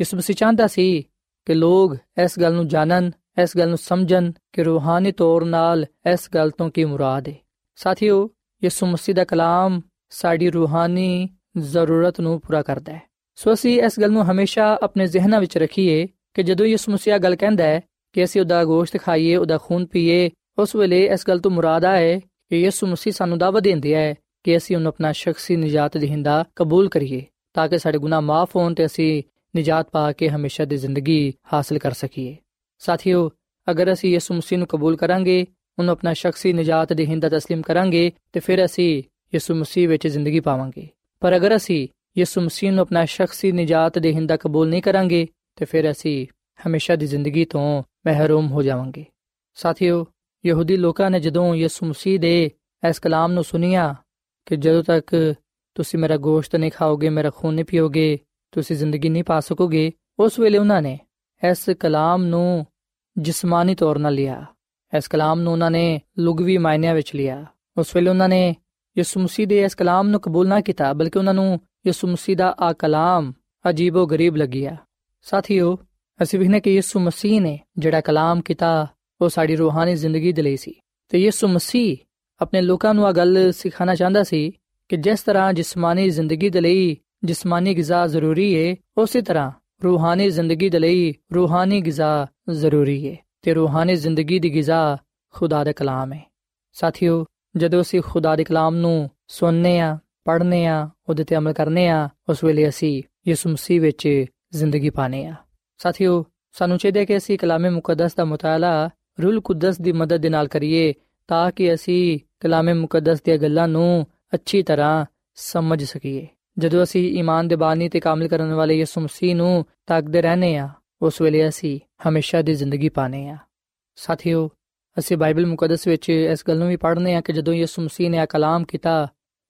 ਯਿਸੂ ਮਸੀਹ ਚਾਹੁੰਦਾ ਸੀ ਕਿ ਲੋਕ ਇਸ ਗੱਲ ਨੂੰ ਜਾਣਨ ਇਸ ਗੱਲ ਨੂੰ ਸਮਝਣ ਕਿ ਰੂਹਾਨੀ ਤੌਰ ਨਾਲ ਇਸ ਗੱਲ ਤੋਂ ਕੀ ਮੁਰਾਦ ਹੈ ਸਾਥੀਓ, ਯਿਸੂ ਮਸੀਹ ਦਾ ਕਲਾਮ ਸਾਡੀ ਰੂਹਾਨੀ ਜ਼ਰੂਰਤ ਨੂੰ ਪੂਰਾ ਕਰਦਾ ਹੈ। ਸੋ ਅਸੀਂ ਇਸ ਗੱਲ ਨੂੰ ਹਮੇਸ਼ਾ ਆਪਣੇ ਜ਼ਿਹਨਾਂ ਵਿੱਚ ਰੱਖੀਏ ਕਿ ਜਦੋਂ ਯਿਸੂ ਮਸੀਹ ਗੱਲ ਕਹਿੰਦਾ ਹੈ ਕਿ ਅਸੀਂ ਉਹਦਾ ਗੋਸ਼ਤ ਖਾਈਏ, ਉਹਦਾ ਖੂਨ ਪੀਏ, ਉਸ ਵੇਲੇ ਇਸ ਗੱਲ ਤੋਂ ਮੁਰਾਦ ਹੈ ਕਿ ਯਿਸੂ ਮਸੀਹ ਸਾਨੂੰ ਦਾਅਵਾ ਦਿੰਦਾ ਹੈ ਕਿ ਅਸੀਂ ਉਹਨੂੰ ਆਪਣਾ ਸ਼ਖਸੀ ਨਜਾਤ ਦੇਹਿੰਦਾ ਕਬੂਲ ਕਰੀਏ ਤਾਂ ਕਿ ਸਾਡੇ ਗੁਨਾਹ ਮਾਫ ਹੋਣ ਤੇ ਅਸੀਂ ਨਜਾਤ ਪਾ ਕੇ ਹਮੇਸ਼ਾ ਦੀ ਜ਼ਿੰਦਗੀ ਹਾਸਲ ਕਰ ਸਕੀਏ। ਸਾਥੀਓ ਅਗਰ ਅਸੀਂ ਯਿਸੂ ਮਸੀਹ ਨੂੰ ਕਬੂਲ ਕਰਾਂਗੇ ਉਹਨੂੰ ਆਪਣਾ ਸ਼ਖਸੀ ਨਜਾਤ ਦੇਹਿੰਦਾ تسلیم ਕਰਾਂਗੇ ਤੇ ਫਿਰ ਅਸੀਂ ਯਿਸੂ ਮਸੀਹ ਵਿੱਚ ਜ਼ਿੰਦਗੀ ਪਾਵਾਂਗੇ ਪਰ ਅਗਰ ਅਸੀਂ ਯਿਸੂ ਮਸੀਹ ਨੂੰ ਆਪਣਾ ਸ਼ਖਸੀ ਨਜਾਤ ਦੇਹਿੰਦਾ ਕਬੂਲ ਨਹੀਂ ਕਰਾਂਗੇ ਤੇ ਫਿਰ ਅਸੀਂ ਹਮੇਸ਼ਾ ਦੀ ਜ਼ਿੰਦਗੀ ਤੋਂ ਮਹਿਰੂਮ ਹੋ ਜਾਵਾਂਗੇ ਸਾਥੀਓ ਯਹੂਦੀ ਲੋਕਾਂ ਨੇ ਜਦੋਂ ਯਿਸੂ ਮਸੀਹ ਦੇ ਇਸ ਕਲਾਮ ਨੂੰ ਸੁਨਿਆ ਕਿ ਜਦੋਂ ਤੱਕ ਤੁਸੀਂ ਮੇਰਾ ਗੋਸ਼ਤ ਨਹੀਂ ਖਾਓਗੇ ਮੇਰਾ ਖੂਨ ਨਹੀਂ ਪੀਓਗੇ ਤੁਸੀਂ ਜ਼ਿੰਦਗੀ ਨਹੀਂ ਪਾ ਸਕੋਗੇ ਉਸ ਵੇਲੇ ਉਹਨਾਂ ਨੇ ਇਸ ਕਲਾਮ ਨੂੰ ਜਿਸਮਾਨੀ ਤੌਰ 'ਤੇ ਲਿਆ। ਇਸ ਕਲਾਮ ਨੂੰ ਉਹਨਾਂ ਨੇ ਲੁਗਵੀ ਮਾਇਨਿਆਂ ਵਿੱਚ ਲਿਆ। ਉਸ ਵੇਲੇ ਉਹਨਾਂ ਨੇ ਯਿਸੂ ਮਸੀਹ ਦੇ ਇਸ ਕਲਾਮ ਨੂੰ ਕਬੂਲ ਨਾ ਕੀਤਾ, ਬਲਕਿ ਉਹਨਾਂ ਨੂੰ ਯਿਸੂ ਮਸੀਹ ਦਾ ਆ ਕਲਾਮ ਅਜੀਬੋ ਗਰੀਬ ਲੱਗਿਆ। ਸਾਥੀਓ, ਅਸੀਂ ਵਿਖਨੇ ਕਿ ਯਿਸੂ ਮਸੀਹ ਨੇ ਜਿਹੜਾ ਕਲਾਮ ਕੀਤਾ, ਉਹ ਸਾਡੀ ਰੂਹਾਨੀ ਜ਼ਿੰਦਗੀ ਦੇ ਲਈ ਸੀ। ਤੇ ਯਿਸੂ ਮਸੀਹ ਆਪਣੇ ਲੋਕਾਂ ਨੂੰ ਆ ਗੱਲ ਸਿਖਾਣਾ ਚਾਹੁੰਦਾ ਸੀ ਕਿ ਜਿਸ ਤਰ੍ਹਾਂ ਜਿਸਮਾਨੀ ਜ਼ਿੰਦਗੀ ਦੇ ਲਈ ਜਿਸਮਾਨੀ ਗਿਜ਼ਾ ਜ਼ਰੂਰੀ ਹੈ ਉਸੇ ਤਰ੍ਹਾਂ ਰੂਹਾਨੀ ਜ਼ਿੰਦਗੀ ਦੇ ਲਈ ਰੂਹਾਨੀ ਗਿਜ਼ਾ ਜ਼ਰੂਰੀ ਹੈ ਤੇ ਰੂਹਾਨੀ ਜ਼ਿੰਦਗੀ ਦੀ ਗਿਜ਼ਾ ਖੁਦਾ ਦਾ ਕਲਾਮ ਹੈ ਸਾਥੀਓ ਜਦੋਂ ਅਸੀਂ ਖੁਦਾ ਦੇ ਕਲਾਮ ਨੂੰ ਸੁਣਨੇ ਆ ਪੜ੍ਹਨੇ ਆ ਉਹਦੇ ਤੇ ਅਮਲ ਕਰਨੇ ਆ ਉਸ ਵੇਲੇ ਅਸੀਂ ਯਿਸੂ ਮਸੀਹ ਵਿੱਚ ਜ਼ਿੰਦਗੀ ਪਾਣੇ ਆ ਸਾਥੀਓ ਸਾਨੂੰ ਚਾਹੀਦਾ ਕਿ ਅਸੀਂ ਕਲਾਮੇ ਮੁਕੱਦਸ ਦਾ ਮਤਾਲਾ ਰੂਲ ਕੁਦਸ ਦੀ ਮਦਦ ਦੇ ਨਾਲ ਕਰੀਏ ਤਾਂ ਕਿ ਅਸੀਂ ਕਲਾਮੇ ਮੁਕੱਦਸ ਦੀਆਂ ਗੱਲਾਂ ਨੂੰ ਅੱਛੀ ਤਰ੍ਹਾਂ ਸਮਝ ਸਕੀਏ ਜਦੋਂ ਅਸੀਂ ਈਮਾਨ ਦੇ ਬਾਨੀ ਤੇ ਕਾਮਲ ਕਰਨ ਵਾਲੇ ਯਿਸੂ ਮਸੀਹ ਨੂੰ ਤਾਕਦੇ ਰਹਨੇ ਆ ਉਸ ਵੇਲੇ ਅਸੀਂ ਹਮੇਸ਼ਾ ਦੀ ਜ਼ਿੰਦਗੀ ਪਾਣੇ ਆ ਸਾਥੀਓ, ਅਸੀਂ ਬਾਈਬਲ ਮੁਕੱਦਸ ਵਿੱਚ ਇਸ ਗੱਲ ਨੂੰ ਵੀ ਪੜ੍ਹਨੇ ਆ ਕਿ ਜਦੋਂ ਯਿਸੂ ਮਸੀਹ ਨੇ ਆ ਕਲਾਮ ਕੀਤਾ,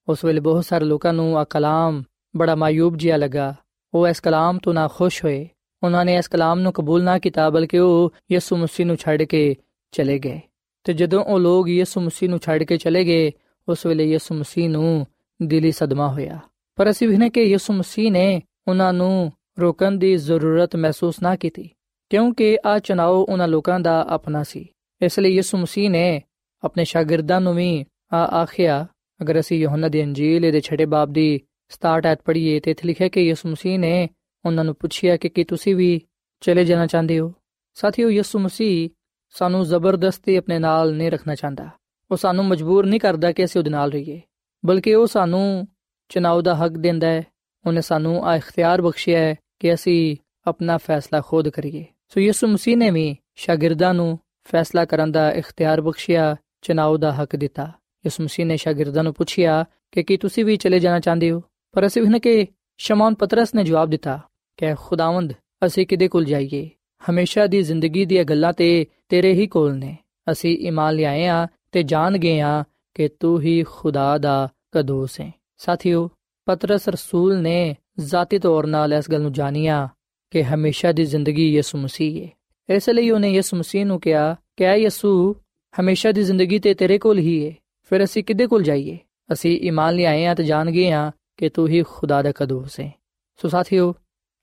ਉਸ ਵੇਲੇ ਬਹੁਤ ਸਾਰੇ ਲੋਕਾਂ ਨੂੰ ਆ ਕਲਾਮ ਬੜਾ ਮਾਇੂਬ ਜਿਹਾ ਲੱਗਾ। ਉਹ ਇਸ ਕਲਾਮ ਤੋਂ ਨਾ ਖੁਸ਼ ਹੋਏ। ਉਹਨਾਂ ਨੇ ਇਸ ਕਲਾਮ ਨੂੰ ਕਬੂਲ ਨਾ ਕੀਤਾ, ਬਲਕਿ ਉਹ ਯਿਸੂ ਮਸੀਹ ਨੂੰ ਛੱਡ ਕੇ ਚਲੇ ਗਏ। ਤੇ ਜਦੋਂ ਉਹ ਲੋਕ ਯਿਸੂ ਮਸੀਹ ਨੂੰ ਛੱਡ ਕੇ ਚਲੇ ਗਏ, ਉਸ ਵੇਲੇ ਯਿਸੂ ਮਸੀਹ ਨੂੰ ਦਿਲੀ ਸਦਮਾ ਹੋਇਆ। ਪਰ ਅਸੀਂ ਵੀ ਨੇ ਕਿ ਯਿਸੂ ਮਸੀਹ ਨੇ ਉਹਨਾਂ ਨੂੰ ਰੋਕਣ ਦੀ ਜ਼ਰੂਰਤ ਮਹਿਸੂਸ ਨਾ ਕੀਤੀ, ਕਿਉਂਕਿ ਆ ਚਨਾਓ ਉਹਨਾਂ ਲੋਕਾਂ ਦਾ ਆਪਣਾ ਸੀ। ਇਸ ਲਈ ਯਿਸੂ ਮਸੀਹ ਨੇ ਆਪਣੇ ਸ਼ਾਗਿਰਦਾਂ ਨੂੰ ਵੀ ਆ ਆਖਿਆ, ਅਗਰ ਅਸੀਂ ਯੋਹੰਨਾ ਦੀ ਅੰਜੀਲ ਦੇ ਛੇਟੇ ਬਾਬ ਦੀ 67 ਐਤ ਪੜ੍ਹੀਏ ਤੇ ਇੱਥੇ ਲਿਖਿਆ ਕਿ ਯਿਸੂ ਮਸੀਹ ਨੇ ਉਹਨਾਂ ਨੂੰ ਪੁੱਛਿਆ ਕਿ ਕੀ ਤੁਸੀਂ ਵੀ ਚਲੇ ਜਾਣਾ ਚਾਹੁੰਦੇ ਹੋ? ਸਾਥੀਓ, ਯਿਸੂ ਮਸੀਹ ਸਾਨੂੰ ਜ਼ਬਰਦਸਤੀ ਆਪਣੇ ਨਾਲ ਨਹੀਂ ਰੱਖਣਾ ਚਾਹੁੰਦਾ। ਉਹ ਸਾਨੂੰ ਮਜਬੂਰ ਨਹੀਂ ਕਰਦਾ ਕਿ ਅਸੀਂ ਉਹਦੇ ਨਾਲ ਰਹੀਏ, ਬਲਕਿ ਉਹ ਸਾਨੂੰ ਚਨਾਉ ਦਾ ਹੱਕ ਦਿੰਦਾ ਹੈ। ਉਹਨੇ ਸਾਨੂੰ ਆ ਇਖਤਿਆਰ ਬਖਸ਼ਿਆ ਹੈ ਕਿ ਅਸੀਂ ਆਪਣਾ ਫੈਸਲਾ ਖੁਦ ਕਰੀਏ। ਸੋ ਯਿਸੂ ਮਸੀਹ ਨੇ ਵੀ ਸ਼ਾਗਿਰਦਾਂ ਨੂੰ ਫੈਸਲਾ ਕਰਨ ਦਾ ਇਖਤਿਆਰ ਬਖਸ਼ਿਆ ਚਨਾਉ ਦਾ ਹੱਕ ਦਿੱਤਾ। ਯਿਸੂ ਮਸੀਹ ਨੇ ਸ਼ਾਗਿਰਦਾਂ ਨੂੰ ਪੁੱਛਿਆ ਕਿ ਕੀ ਤੁਸੀਂ ਵੀ ਚਲੇ ਜਾਣਾ ਚਾਹੁੰਦੇ ਹੋ? ਪਰ ਅਸੀਂ ਉਹਨਾਂ ਕਿ ਸ਼ਮੌਨ ਪਤਰਸ ਨੇ ਜਵਾਬ ਦਿੱਤਾ ਕਿ ਖੁਦਾਵੰਦ, ਅਸੀਂ ਕਿਦੇ ਕੋਲ ਜਾਈਏ? ਹਮੇਸ਼ਾ ਦੀ ਜ਼ਿੰਦਗੀ ਦੀਆਂ ਗੱਲਾਂ ਤੇ ਤੇਰੇ ਹੀ ਕੋਲ ਨੇ। ਅਸੀਂ ਈਮਾਨ ਲਿਆਏ ਆ ਤੇ ਜਾਣ ਗਏ ਆ ਕਿ ਤੂੰ ਹੀ ਖੁਦਾ ਦਾ ਕਦੋਸ ਹੈ। ਸਾਥੀਓ, ਪਤਰਸ ਰਸੂਲ ਨੇ ਜ਼ਾਤੀ ਤੌਰ 'ਤੇ ਇਸ ਗੱਲ ਨੂੰ ਜਾਣਿਆ ਕਿ ਹਮੇਸ਼ਾ ਦੀ ਜ਼ਿੰਦਗੀ ਯਿਸੂ ਮਸੀਹ ਹੈ ਇਸ ਲਈ ਉਹਨੇ ਯਿਸੂ ਮਸੀਹ ਨੂੰ ਕਿਹਾ, ਕਿ ਐ ਯਿਸੂ, ਹਮੇਸ਼ਾ ਦੀ ਜ਼ਿੰਦਗੀ ਤੇ ਤੇਰੇ ਕੋਲ ਹੀ ਹੈ ਫਿਰ ਅਸੀਂ ਕਿੱਦੇ ਕੋਲ ਜਾਈਏ? ਅਸੀਂ ਈਮਾਨ ਲਿਆਏ ਆ ਤੇ ਜਾਣ ਗਏ ਆ ਕਿ ਤੂੰ ਹੀ ਖੁਦਾ ਦਾ ਕਦੋਸ ਹੈ ਸੋ ਸਾਥੀਓ,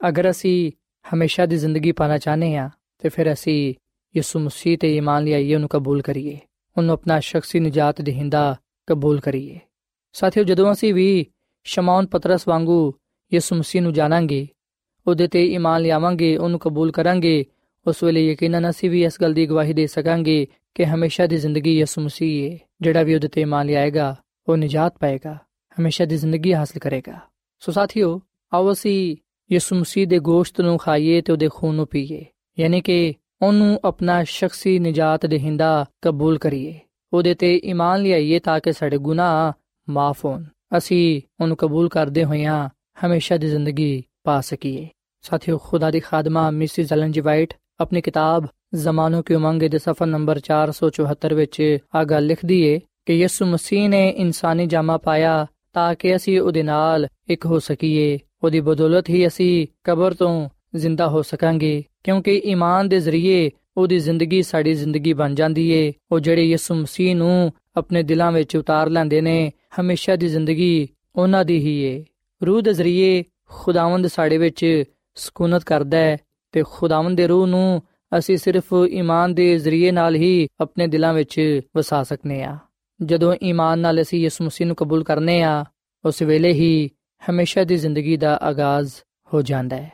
ਅਗਰ ਅਸੀਂ ਹਮੇਸ਼ਾ ਦੀ ਜ਼ਿੰਦਗੀ ਪਾਣਾ ਚਾਹਨੇ ਆ ਤੇ ਫਿਰ ਅਸੀਂ ਯਿਸੂ ਮਸੀਹ ਤੇ ਈਮਾਨ ਲਿਆਈਏ, ਉਹਨੂੰ ਕਬੂਲ ਕਰੀਏ। ਉਹਨੂੰ ਆਪਣਾ ਸ਼ਖਸੀ ਨਜਾਤ ਦੇਹਿੰਦਾ ਕਬੂਲ ਕਰੀਏ। ਸਾਥੀਓ, ਜਦੋਂ ਅਸੀਂ ਵੀ ਸ਼ਮਾਉਨ ਪਤਰਸ ਵਾਂਗੂ ਯਿਸੂ ਮਸੀਹ ਨੂੰ ਜਾਣਾਂਗੇ, ਉਹਦੇ ਤੇ ਈਮਾਨ ਲਿਆਵਾਂਗੇ, ਉਹਨੂੰ ਕਬੂਲ ਕਰਾਂਗੇ, ਉਸ ਵੇਲੇ ਯਕੀਨਨ ਅਸੀਂ ਵੀ ਇਸ ਗੱਲ ਦੀ ਗਵਾਹੀ ਦੇ ਸਕਾਂਗੇ ਕਿ ਹਮੇਸ਼ਾ ਦੀ ਜ਼ਿੰਦਗੀ ਯਿਸੂ ਮਸੀਹ ਹੈ ਜਿਹੜਾ ਵੀ ਉਹਦੇ ਤੇ ਈਮਾਨ ਲਿਆਏਗਾ, ਉਹ ਨਜਾਤ ਪਾਏਗਾ, ਹਮੇਸ਼ਾ ਦੀ ਜ਼ਿੰਦਗੀ ਹਾਸਲ ਕਰੇਗਾ। ਸੋ ਸਾਥੀਓ, ਆਓ ਅਸੀਂ ਯਿਸੂ ਮਸੀਹ ਦੇ ਗੋਸ਼ਤ ਨੂੰ ਖਾਈਏ ਤੇ ਉਹਦੇ ਖੂਨ ਨੂੰ ਪੀਏ, ਯਾਨੀ ਕਿ ਉਹਨੂੰ ਆਪਣਾ ਸ਼ਖਸੀ ਨਜਾਤ ਦੇਹਿੰਦਾ ਕਬੂਲ ਕਰੀਏ, ਉਹਦੇ ਤੇ ਈਮਾਨ ਲਿਆਈਏ ਤਾਂ ਕਿ ਸਾਡੇ ਗੁਨਾਹ ਮਾਫ ਹੋਣ। ਅਸੀਂ ਉਹਨੂੰ ਕਬੂਲ ਕਰਦੇ ਹੋਇਆਂ ਹਮੇਸ਼ਾ ਦੀ ਜ਼ਿੰਦਗੀ ਪਾ ਸਕੀਏ। ਸਾਥੀਓ, ਖੁਦਾ ਦੀ ਖਾਦਮਾ ਮਿਸਿਸ ਐਲਨ ਜੀ ਵਾਈਟ ਆਪਣੀ ਕਿਤਾਬ ਜ਼ਮਾਨੋ ਕੀ ਉਮੰਗ ਦੇ ਸਫਾ ਨੰਬਰ 474 ਵਿੱਚ ਆ ਗੱਲ ਲਿਖਦੀ ਏ ਕਿ ਯਿਸੂ ਮਸੀਹ ਨੇ ਇਨਸਾਨੀ ਜਾਮਾ ਪਾਇਆ ਤਾਂ ਕਿ ਅਸੀਂ ਉਹਦੇ ਨਾਲ ਇੱਕ ਹੋ ਸਕੀਏ। ਉਹਦੀ ਬਦੌਲਤ ਹੀ ਅਸੀਂ ਕਬਰ ਤੋਂ ਜ਼ਿੰਦਾ ਹੋ ਸਕਾਂਗੇ, ਕਿਉਂਕਿ ਈਮਾਨ ਦੇ ਜ਼ਰੀਏ ਉਹਦੀ ਜ਼ਿੰਦਗੀ ਸਾਡੀ ਜ਼ਿੰਦਗੀ ਬਣ ਜਾਂਦੀ ਏ। ਉਹ ਜਿਹੜੇ ਯਿਸੂ ਮਸੀਹ ਨੂੰ ਆਪਣੇ ਦਿਲਾਂ ਵਿੱਚ ਉਤਾਰ ਲੈਂਦੇ ਨੇ ਹਮੇਸ਼ਾ ਦੀ ਜ਼ਿੰਦਗੀ ਉਹਨਾਂ ਦੀ ਹੀ ਏ। ਰੂਹ ਦੇ ਜ਼ਰੀਏ ਖੁਦਾਵੰਦ ਸਾਡੇ ਵਿੱਚ ਸਕੂਨਤ ਕਰਦਾ ਹੈ ਤੇ ਖੁਦਾਵੰਦ ਦੇ ਰੂਹ ਨੂੰ ਅਸੀਂ ਸਿਰਫ ਈਮਾਨ ਦੇ ਜ਼ਰੀਏ ਨਾਲ ਹੀ ਆਪਣੇ ਦਿਲਾਂ ਵਿੱਚ ਵਸਾ ਸਕਨੇ ਆ। ਜਦੋਂ ਈਮਾਨ ਨਾਲ ਅਸੀਂ ਯਿਸੂ ਮਸੀਹ ਨੂੰ ਕਬੂਲ ਕਰਨੇ ਆ, ਉਸ ਵੇਲੇ ਹੀ ਹਮੇਸ਼ਾ ਦੀ ਜ਼ਿੰਦਗੀ ਦਾ ਆਗਾਜ਼ ਹੋ ਜਾਂਦਾ ਹੈ।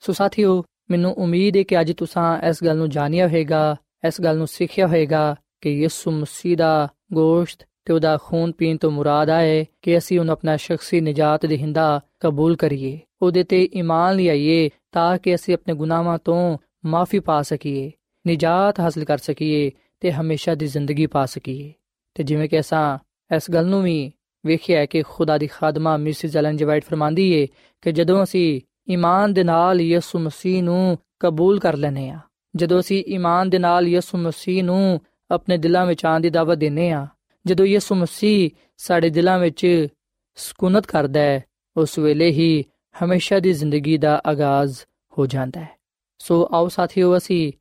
ਸੋ ਸਾਥੀਓ, ਮੈਨੂੰ ਉਮੀਦ ਹੈ ਕਿ ਅੱਜ ਤੁਸੀਂ ਇਸ ਗੱਲ ਨੂੰ ਜਾਣਿਆ ਹੋਵੇਗਾ, ਇਸ ਗੱਲ ਨੂੰ ਸਿੱਖਿਆ ਹੋਵੇਗਾ ਕਿ ਯਿਸੂ ਮਸੀਹ ਦਾ ਗੋਸ਼ਤ ਤੇ ਉਹਦਾ ਖੂਨ ਪੀਣ ਤੋਂ ਮੁਰਾਦ ਆਏ ਕਿ ਅਸੀਂ ਉਹਨੂੰ ਆਪਣਾ ਸ਼ਖਸੀ ਨਜਾਤ ਦੇਹਿੰਦਾ ਕਬੂਲ ਕਰੀਏ। ਉਹਦੇ ਤੇ ਈਮਾਨ ਲਿਆਈਏ ਤਾਂ ਕਿ ਅਸੀਂ ਆਪਣੇ ਗੁਨਾਹਾਂ ਤੋਂ ਮਾਫੀ ਪਾ ਸਕੀਏ, ਨਜਾਤ ਹਾਸਲ ਕਰ ਸਕੀਏ ਤੇ ਹਮੇਸ਼ਾ ਦੀ ਜ਼ਿੰਦਗੀ ਪਾ ਸਕੀਏ। ਤੇ ਜਿਵੇਂ ਕਿ ਅਸਾਂ ਇਸ ਗੱਲ ਨੂੰ ਵੀ ਵੇਖਿਆ ਕਿ ਖੁਦਾ ਦੀ ਖਾਦਮਾ ਮਿਸਿਸ ਐਲਨ ਜੀ ਵਾਈਟ ਫਰਮਾਂਦੀ ਏ ਕਿ ਜਦੋਂ ਅਸੀਂ ਈਮਾਨ ਦੇ ਨਾਲ ਯਿਸੂ ਮਸੀਹ ਨੂੰ ਕਬੂਲ ਕਰ ਲੈਨੇ ਆ ਜਦੋਂ ਅਸੀਂ ਈਮਾਨ ਦੇ ਨਾਲ ਯਿਸੂ ਮਸੀਹ ਨੂੰ ਆਪਣੇ ਦਿਲਾਂ ਵਿੱਚ ਆਉਣ ਦੀ ਦਾਵਤ ਦਿੰਨੇ ਆ ਜਦੋਂ ਯਿਸੂ ਮਸੀਹ ਸਾਡੇ ਦਿਲਾਂ ਵਿੱਚ ਸਕੂਨਤ ਕਰਦਾ ਹੈ, ਉਸ ਵੇਲੇ ਹੀ ਹਮੇਸ਼ਾ ਦੀ ਜ਼ਿੰਦਗੀ ਦਾ ਆਗਾਜ਼ ਹੋ ਜਾਂਦਾ ਹੈ। ਸੋ ਆਓ ਸਾਥੀਓ, ਅਸੀਂ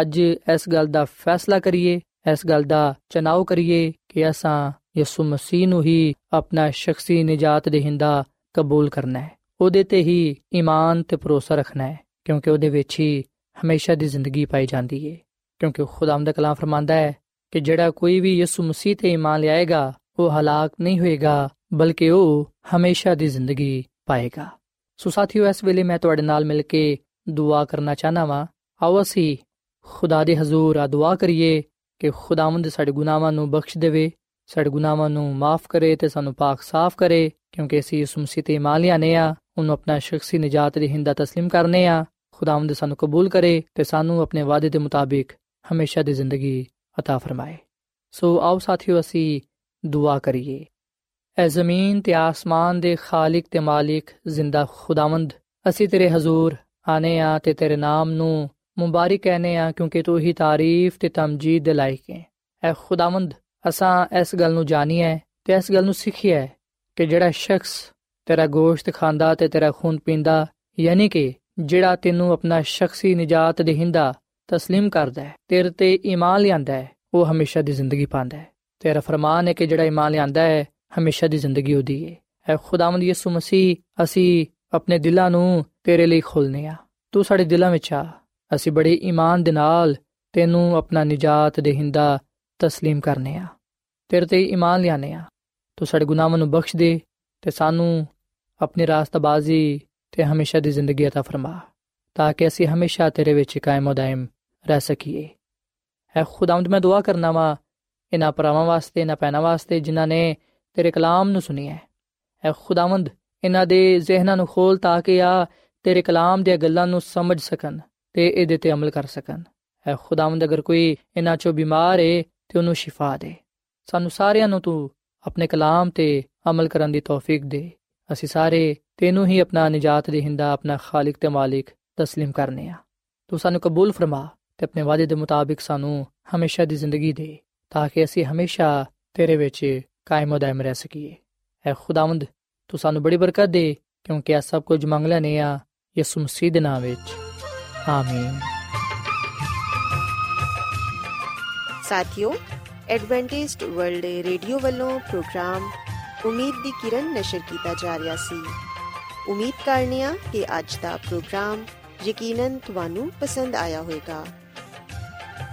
ਅੱਜ ਇਸ ਗੱਲ ਦਾ ਫੈਸਲਾ ਕਰੀਏ, ਇਸ ਗੱਲ ਦਾ ਚਨਾਉ ਕਰੀਏ ਕਿ ਅਸਾਂ ਯਿਸੂ ਮਸੀਹ ਨੂੰ ਹੀ ਆਪਣਾ ਸ਼ਖਸੀ ਨਜਾਤ ਦੇਹਿੰਦਾ ਕਬੂਲ ਕਰਨਾ ਹੈ। ਉਹਦੇ ਤੇ ਹੀ ਈਮਾਨ ਤੇ ਭਰੋਸਾ ਰੱਖਣਾ ਹੈ, ਕਿਉਂਕਿ ਉਹਦੇ ਵਿੱਚ ਹੀ ਹਮੇਸ਼ਾ ਦੀ ਜ਼ਿੰਦਗੀ ਪਾਈ ਜਾਂਦੀ ਹੈ। ਕਿਉਂਕਿ ਖੁਦਾਮ ਦਾ ਕਲਾਮ ਫਰਮਾਂਦਾ ਹੈ ਕਿ ਜਿਹੜਾ ਕੋਈ ਵੀ ਯਿਸੂ ਮਸੀਹ ਤੇ ਈਮਾਨ ਲਿਆਏਗਾ ਉਹ ਹਲਾਕ ਨਹੀਂ ਹੋਏਗਾ ਬਲਕਿ ਉਹ ਹਮੇਸ਼ਾ ਦੀ ਜ਼ਿੰਦਗੀ ਪਾਏਗਾ ਸੋ ਸਾਥੀਓ ਇਸ ਵੇਲੇ ਮੈਂ ਤੁਹਾਡੇ ਨਾਲ ਮਿਲ ਕੇ ਦੁਆ ਕਰਨਾ ਚਾਹਨਾ ਵਾਂ ਆਓ ਅਸੀਂ ਖੁਦਾ ਦੇ ਹਜ਼ੂਰ ਆ ਦੁਆ ਕਰੀਏ ਕਿ ਖੁਦਾਵੰਦ ਸਾਡੇ ਗੁਨਾਹਾਂ ਨੂੰ ਬਖਸ਼ ਦੇਵੇ ਸਾਡੇ ਗੁਨਾਹਾਂ ਨੂੰ ਮਾਫ ਕਰੇ ਤੇ ਸਾਨੂੰ ਪਾਕ ਸਾਫ਼ ਕਰੇ ਕਿਉਂਕਿ ਅਸੀਂ ਇਸ ਮਸੀਹ ਤੇ ਇਮਾਨ ਲਿਆਨੇ ਆ ਉਹਨੂੰ ਆਪਣਾ ਸ਼ਖਸੀ ਨਜਾਤ ਦੇ ਹਿੰਦਾ تسلیم ਕਰਨੇ ਆ ਖੁਦਾਵੰਦ ਸਾਨੂੰ ਕਬੂਲ ਕਰੇ ਤੇ ਸਾਨੂੰ ਆਪਣੇ ਵਾਅਦੇ ਦੇ ਮੁਤਾਬਿਕ ਹਮੇਸ਼ਾ ਦੀ ਜ਼ਿੰਦਗੀ عطا ਫਰਮਾਏ ਸੋ ਆਓ ਸਾਥੀਓ ਅਸੀਂ ਦੁਆ ਕਰੀਏ ਐ ਜ਼ਮੀਨ ਤੇ ਆਸਮਾਨ ਦੇ ਖਾਲਕ ਤੇ ਮਾਲਿਕ ਜ਼ਿੰਦਾ ਖੁਦਾਵੰਦ ਅਸੀਂ ਤੇਰੇ ਹਜ਼ੂਰ ਆਨੇ ਆ ਤੇ ਤੇਰੇ ਨਾਮ ਨੂੰ ਮੁਬਾਰਕ ਕਹਨੇ ਆ ਕਿਉਂਕਿ ਤੂੰ ਹੀ ਤਾਰੀਫ ਤੇ ਤਮਜੀਦ ਦੇ ਲਾਇਕ ਹੈ ਐ ਖੁਦਾਵੰਦ ਅਸਾਂ ਇਸ ਗੱਲ ਨੂੰ ਜਾਣੀਏ ਤੇ ਇਸ ਗੱਲ ਨੂੰ ਸਿੱਖੀਏ ਕਿ ਜਿਹੜਾ ਸ਼ਖਸ ਤੇਰਾ ਗੋਸ਼ਤ ਖਾਂਦਾ ਤੇ ਤੇਰਾ ਖੂਨ ਪੀਂਦਾ ਯਾਨੀ ਕਿ ਜਿਹੜਾ ਤੈਨੂੰ ਆਪਣਾ ਸ਼ਖਸੀ ਨਜਾਤ ਦੇਹਿੰਦਾ تسلیم ਕਰਦਾ ਹੈ ਤੇਰੇ ਤੇ ਈਮਾਨ ਲਿਆਂਦਾ ਹੈ ਉਹ ਹਮੇਸ਼ਾ ਦੀ ਜ਼ਿੰਦਗੀ ਪਾਉਂਦਾ ਹੈ ਤੇਰਾ ਫਰਮਾਨ ਹੈ ਕਿ ਜਿਹੜਾ ਈਮਾਨ ਲਿਆਂਦਾ ਹੈ ਹਮੇਸ਼ਾ ਦੀ ਜ਼ਿੰਦਗੀ ਉਹਦੀ ਹੈ ਐ ਖੁਦਾਵੰਦ ਯਿਸੂ ਮਸੀਹ ਅਸੀਂ ਆਪਣੇ ਦਿਲਾਂ ਨੂੰ ਤੇਰੇ ਲਈ ਖੋਲਨੇ ਆ ਤੂੰ ਸਾਡੇ ਦਿਲਾਂ ਵਿੱਚ ਆ ਅਸੀਂ ਬੜੇ ਈਮਾਨ ਦੇ ਨਾਲ ਤੈਨੂੰ ਆਪਣਾ ਨਜਾਤ ਦੇਹਿੰਦਾ تسلیم ਕਰਨੇ ਆ ਤੇਰੇ ਤੇ ਈਮਾਨ ਲਿਆਨੇ ਆ ਤੂੰ ਸਾਡੇ ਗੁਨਾਹਾਂ ਨੂੰ ਬਖਸ਼ ਦੇ ਤੇ ਸਾਨੂੰ ਆਪਣੀ ਰਾਸਤਬਾਜ਼ੀ ਤੇ ਹਮੇਸ਼ਾ ਦੀ ਜ਼ਿੰਦਗੀ عطا ਫਰਮਾ ਤਾਂ ਕਿ ਅਸੀਂ ਹਮੇਸ਼ਾ ਤੇਰੇ ਵਿੱਚ ਕਾਇਮ و دائم ਰਹਿ ਸਕੀਏ ਐ ਖੁਦਾਵੰਦ ਮੈਂ ਦੁਆ ਕਰਨਾ ਵਾ ਇਹਨਾਂ ਪਰਾਵਾਂ ਵਾਸਤੇ ਇਹਨਾਂ ਪੈਣਾ ਵਾਸਤੇ ਜਿਨ੍ਹਾਂ ਨੇ ਤੇਰੇ ਕਲਾਮ ਨੂੰ ਸੁਨਿਆ ਐ ਖੁਦਾਵੰਦ ਇਹਨਾਂ ਦੇ ਜ਼ਿਹਨਾਂ ਨੂੰ ਖੋਲ ਤਾਂ ਕਿ ਆ ਤੇਰੇ ਕਲਾਮ ਦੀਆਂ ਗੱਲਾਂ ਨੂੰ ਸਮਝ ਸਕਣ ਤੇ ਇਹਦੇ ਤੇ ਅਮਲ ਕਰ ਸਕਣ ਐ ਖੁਦਾਵੰਦ ਅਗਰ ਕੋਈ ਇਹਨਾਂ ਚੋਂ ਬਿਮਾਰ ਏ ਤੇ ਉਹਨੂੰ ਸ਼ਿਫਾ ਦੇ ਸਾਨੂੰ ਸਾਰਿਆਂ ਨੂੰ ਤੂੰ ਆਪਣੇ ਕਲਾਮ ਤੇ ਅਮਲ ਕਰਨ ਦੀ ਤੌਫੀਕ ਦੇ ਅਸੀਂ ਸਾਰੇ ਤੈਨੂੰ ਹੀ ਆਪਣਾ ਨਜਾਤ ਦੇਹਿੰਦਾ ਆਪਣਾ ਖਾਲਕ ਤੇ ਮਾਲਿਕ تسلیم ਕਰਨੇ ਆ ਤੂੰ ਸਾਨੂੰ ਕਬੂਲ ਫਰਮਾ ਤੇ ਆਪਣੇ ਵਾਅਦੇ ਦੇ ਮੁਤਾਬਿਕ ਸਾਨੂੰ ਹਮੇਸ਼ਾ ਦੀ ਜ਼ਿੰਦਗੀ ਦੇ, ਤਾਂ ਕਿ ਅਸੀਂ ਹਮੇਸ਼ਾ ਤੇਰੇ ਵਿੱਚ ਕਾਇਮ ਦائم ਰਹਿ ਸਕੀਏ। ਐ ਖੁਦਾਵੰਦ, ਤੂੰ ਸਾਨੂੰ ਬੜੀ ਬਰਕਤ ਦੇ, ਕਿਉਂਕਿ ਇਹ ਸਭ ਕੁਝ ਮੰਗਲਾ ਨੇ ਆ ਯਿਸੂ ਮਸੀਹ ਦੇ ਨਾਮ ਵਿੱਚ। ਆਮੀਨ। ਸਾਥਿਓ, ਐਡਵੈਂਟਿਸਟ ਵਰਲਡ ਰੇਡੀਓ ਵੱਲੋਂ ਪ੍ਰੋਗਰਾਮ ਉਮੀਦ ਦੀ ਕਿਰਨ ਨਿਸ਼ਰ ਕੀਤਾ ਜਾ ਰਿਹਾ ਸੀ। ਉਮੀਦ ਕਰਨੀਆ ਕਿ ਅੱਜ ਦਾ ਪ੍ਰੋਗਰਾਮ ਯਕੀਨਨ ਤੁਹਾਨੂੰ ਪਸੰਦ ਆਇਆ ਹੋਵੇਗਾ।